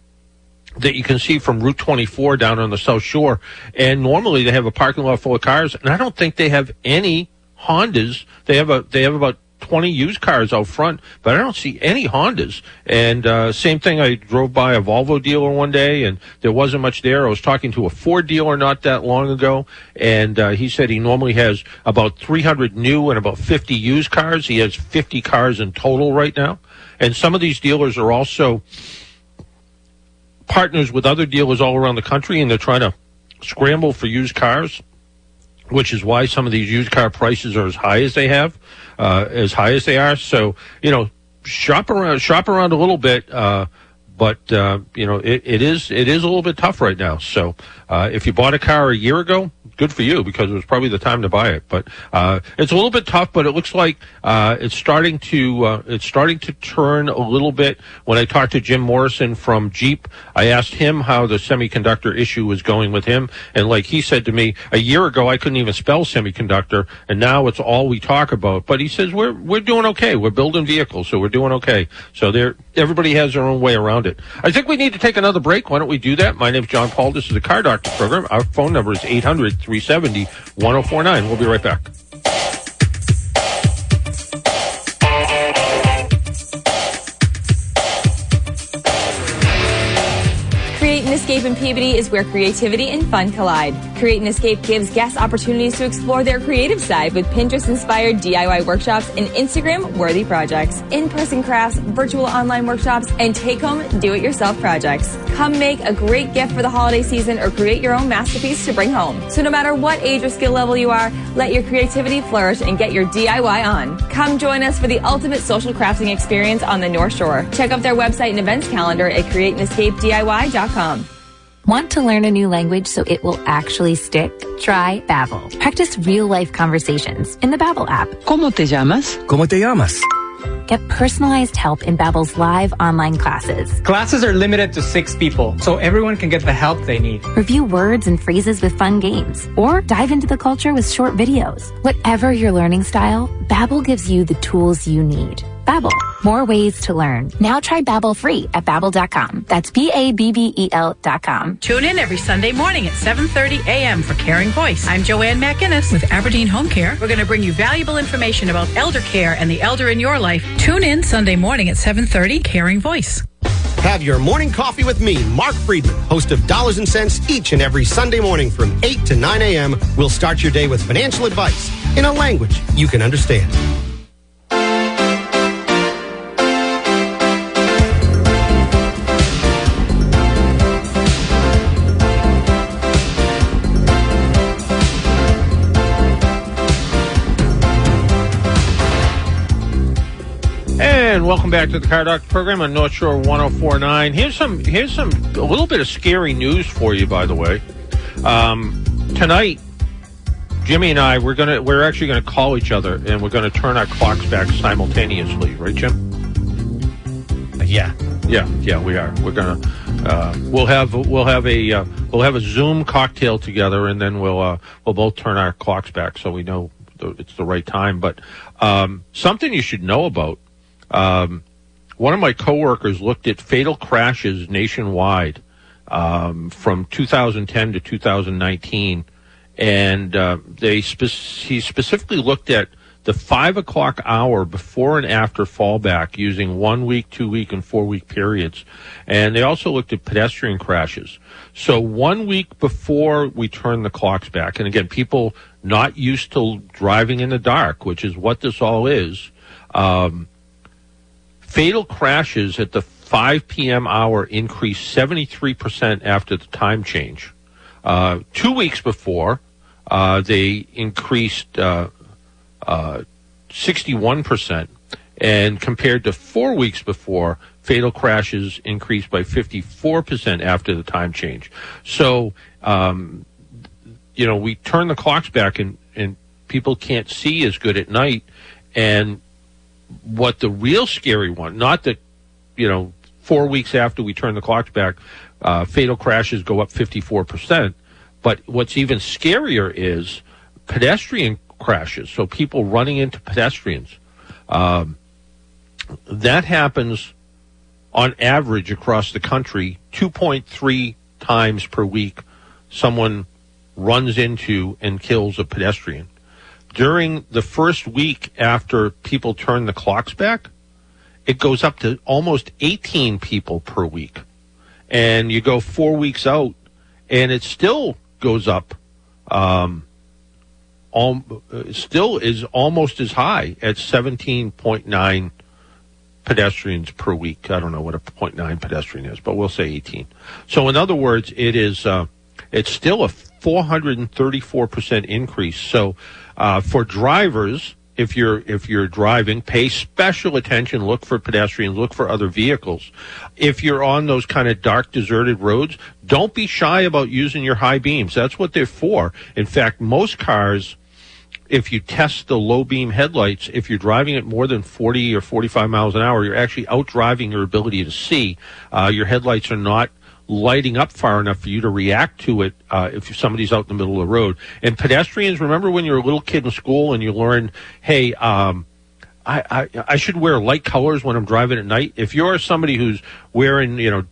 that you can see from Route 24 down on the South Shore. And normally they have a parking lot full of cars, and I don't think they have any Hondas. They have a they have about 20 used cars out front, but I don't see any Hondas. And uh, same thing, I drove by a Volvo dealer one day, and there wasn't much there. I was talking to a Ford dealer not that long ago, and uh, he said he normally has about 300 new and about 50 used cars. He has 50 cars in total right now. And some of these dealers are also partners with other dealers all around the country, and they're trying to scramble for used cars, which is why some of these used car prices are as high as they have, uh, as high as they are. So you know, shop around, shop around a little bit. Uh, but uh, you know, it, it is it is a little bit tough right now. So uh, if you bought a car a year ago, good for you because it was probably the time to buy it. But uh, it's a little bit tough. But it looks like uh, it's starting to uh, it's starting to turn a little bit. When I talked to Jim Morrison from Jeep, I asked him how the semiconductor issue was going with him, and like he said to me, a year ago I couldn't even spell semiconductor, and now it's all we talk about. But he says we're we're doing okay. We're building vehicles, so we're doing okay. So there, everybody has their own way around it. I think we need to take another break. Why don't we do that? My name is John Paul. This is the Car Doctor program. Our phone number is 800 370 1049. We'll be right back. Escape in Peabody is where creativity and fun collide. Create and Escape gives guests opportunities to explore their creative side with Pinterest inspired DIY workshops and Instagram worthy projects, in person crafts, virtual online workshops, and take home do it yourself projects. Come make a great gift for the holiday season or create your own masterpiece to bring home. So, no matter what age or skill level you are, let your creativity flourish and get your DIY on. Come join us for the ultimate social crafting experience on the North Shore. Check out their website and events calendar at createandescapediy.com. Want to learn a new language so it will actually stick? Try Babbel. Practice real-life conversations in the Babbel app. ¿Cómo te llamas? ¿Cómo te llamas? Get personalized help in Babbel's live online classes. Classes are limited to six people, so everyone can get the help they need. Review words and phrases with fun games, or dive into the culture with short videos. Whatever your learning style, Babbel gives you the tools you need. Babbel, more ways to learn. Now try Babbel free at babbel.com. That's B-A-B-B-E-L dot com. Tune in every Sunday morning at 7:30 a.m. for Caring Voice. I'm Joanne McInnes with Aberdeen Home Care. We're going to bring you valuable information about elder care and the elder in your life. Tune in Sunday morning at 7:30 Caring Voice. Have your morning coffee with me, Mark Friedman, host of Dollars and Cents, each and every Sunday morning from 8 to 9 a.m. We'll start your day with financial advice in a language you can understand. Welcome back to the Car Doctor program on North Shore 1049. Here's some here's some a little bit of scary news for you by the way. Um, tonight Jimmy and I we're going to we're actually going to call each other and we're going to turn our clocks back simultaneously, right Jim? Yeah. Yeah, yeah, we are. We're going to uh, we'll have we'll have a uh, we'll have a Zoom cocktail together and then we'll uh, we'll both turn our clocks back so we know it's the right time, but um, something you should know about um, one of my coworkers looked at fatal crashes nationwide um, from 2010 to 2019, and uh, they spe- he specifically looked at the five o'clock hour before and after fallback using one week, two week, and four week periods, and they also looked at pedestrian crashes. So one week before we turn the clocks back, and again, people not used to driving in the dark, which is what this all is. Um, Fatal crashes at the 5 p.m. hour increased 73% after the time change. Uh, two weeks before, uh, they increased uh, uh, 61%. And compared to four weeks before, fatal crashes increased by 54% after the time change. So, um, you know, we turn the clocks back and, and people can't see as good at night. And what the real scary one, not that, you know, four weeks after we turn the clocks back, uh, fatal crashes go up 54%. But what's even scarier is pedestrian crashes. So people running into pedestrians. Um, that happens on average across the country 2.3 times per week. Someone runs into and kills a pedestrian during the first week after people turn the clocks back, it goes up to almost 18 people per week. And you go four weeks out, and it still goes up. Um, still is almost as high at 17.9 pedestrians per week. I don't know what a 0.9 pedestrian is, but we'll say 18. So in other words, it is uh, it's still a 434% increase. So uh, for drivers, if you're if you're driving, pay special attention. Look for pedestrians. Look for other vehicles. If you're on those kind of dark, deserted roads, don't be shy about using your high beams. That's what they're for. In fact, most cars, if you test the low beam headlights, if you're driving at more than 40 or 45 miles an hour, you're actually out driving your ability to see. Uh, your headlights are not lighting up far enough for you to react to it uh, if somebody's out in the middle of the road. And pedestrians, remember when you were a little kid in school and you learned, hey, um, I, I, I should wear light colors when I'm driving at night. If you're somebody who's wearing, you know,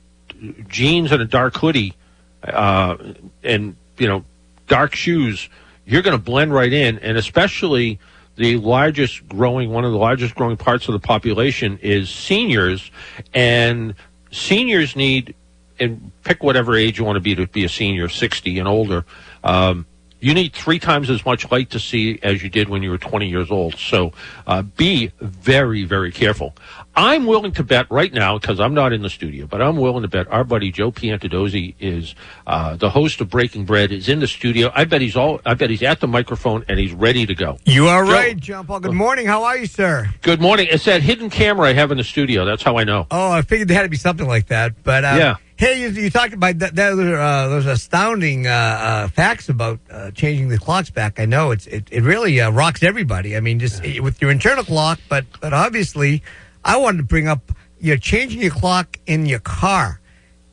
jeans and a dark hoodie, uh, and, you know, dark shoes, you're going to blend right in. And especially the largest growing, one of the largest growing parts of the population is seniors. And seniors need and pick whatever age you want to be to be a senior, 60 and older. Um, you need three times as much light to see as you did when you were 20 years old. So uh, be very, very careful. I'm willing to bet right now, because I'm not in the studio, but I'm willing to bet our buddy Joe Piantedosi is uh, the host of Breaking Bread, is in the studio. I bet he's all. I bet he's at the microphone and he's ready to go. You are Joe, right, John Paul. Good morning. How are you, sir? Good morning. It's that hidden camera I have in the studio. That's how I know. Oh, I figured there had to be something like that. But uh, Yeah. Hey, you, you talked about that. that uh, those astounding uh, uh, facts about uh, changing the clocks back. I know it's it, it really uh, rocks everybody. I mean, just with your internal clock, but but obviously, I wanted to bring up you're changing your clock in your car,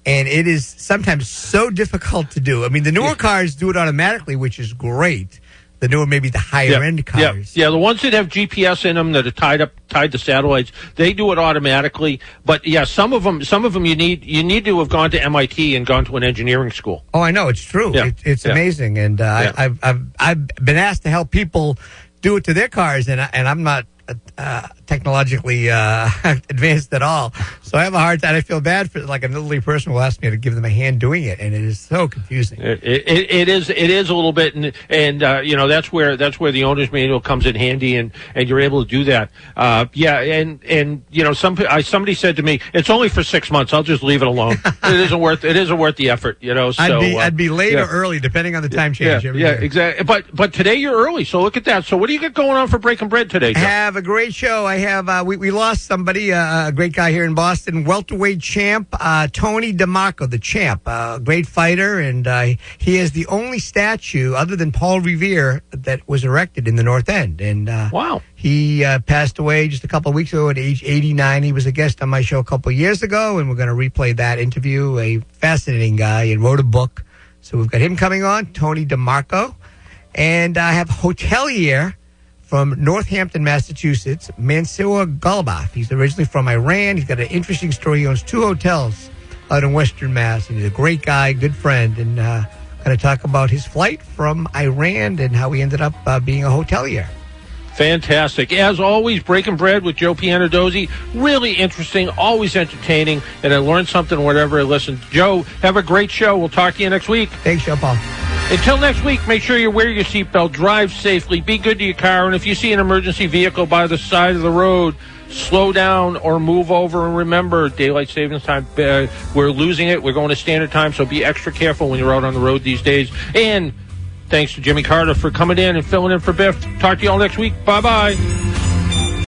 and it is sometimes so difficult to do. I mean, the newer cars do it automatically, which is great. The newer, maybe the higher end cars. Yeah, yeah, the ones that have GPS in them that are tied up, tied to satellites, they do it automatically. But yeah, some of them, some of them, you need you need to have gone to MIT and gone to an engineering school. Oh, I know it's true. Yeah. It, it's Yeah. amazing, and uh, Yeah. I, I've I've I've been asked to help people do it to their cars, and I, and I'm not uh, technologically uh, advanced at all, so I have a hard time. I feel bad for like an elderly person will ask me to give them a hand doing it, and it is so confusing. It, it, it is it is a little bit, and, and uh, you know that's where that's where the owner's manual comes in handy, and, and you're able to do that. Uh, yeah, and and you know some I, somebody said to me, it's only for six months. I'll just leave it alone. it isn't worth it isn't worth the effort. You know, so I'd be uh, I'd be late yeah. or early depending on the time change. Yeah, yeah, exactly. But but today you're early, so look at that. So what do you got going on for breaking bread today? Joe? have have a great show. I have uh, we we lost somebody, uh, a great guy here in Boston, welterweight champ uh, Tony DeMarco, the champ, uh, great fighter, and uh, he is the only statue other than Paul Revere that was erected in the North End. And uh, wow, he uh, passed away just a couple of weeks ago at age 89. He was a guest on my show a couple of years ago, and we're going to replay that interview. A fascinating guy and wrote a book. So we've got him coming on, Tony DeMarco. And I have hotelier from Northampton, Massachusetts, Mansour Ghalibaf. He's originally from Iran. He's got an interesting story. He owns two hotels out in Western Mass. And he's a great guy, good friend. And uh, going to talk about his flight from Iran and how he ended up uh, being a hotelier. Fantastic. As always, Breaking Bread with Joe Piantedosi. Really interesting, always entertaining, and I learned something whenever I listen. Joe, have a great show. We'll talk to you next week. Thanks, Joe Paul. Until next week, make sure you wear your seatbelt, drive safely, be good to your car, and if you see an emergency vehicle by the side of the road, slow down or move over. And remember, daylight savings time, uh, we're losing it. We're going to standard time, so be extra careful when you're out on the road these days. And thanks to Jimmy Carter for coming in and filling in for Biff. Talk to you all next week. Bye bye.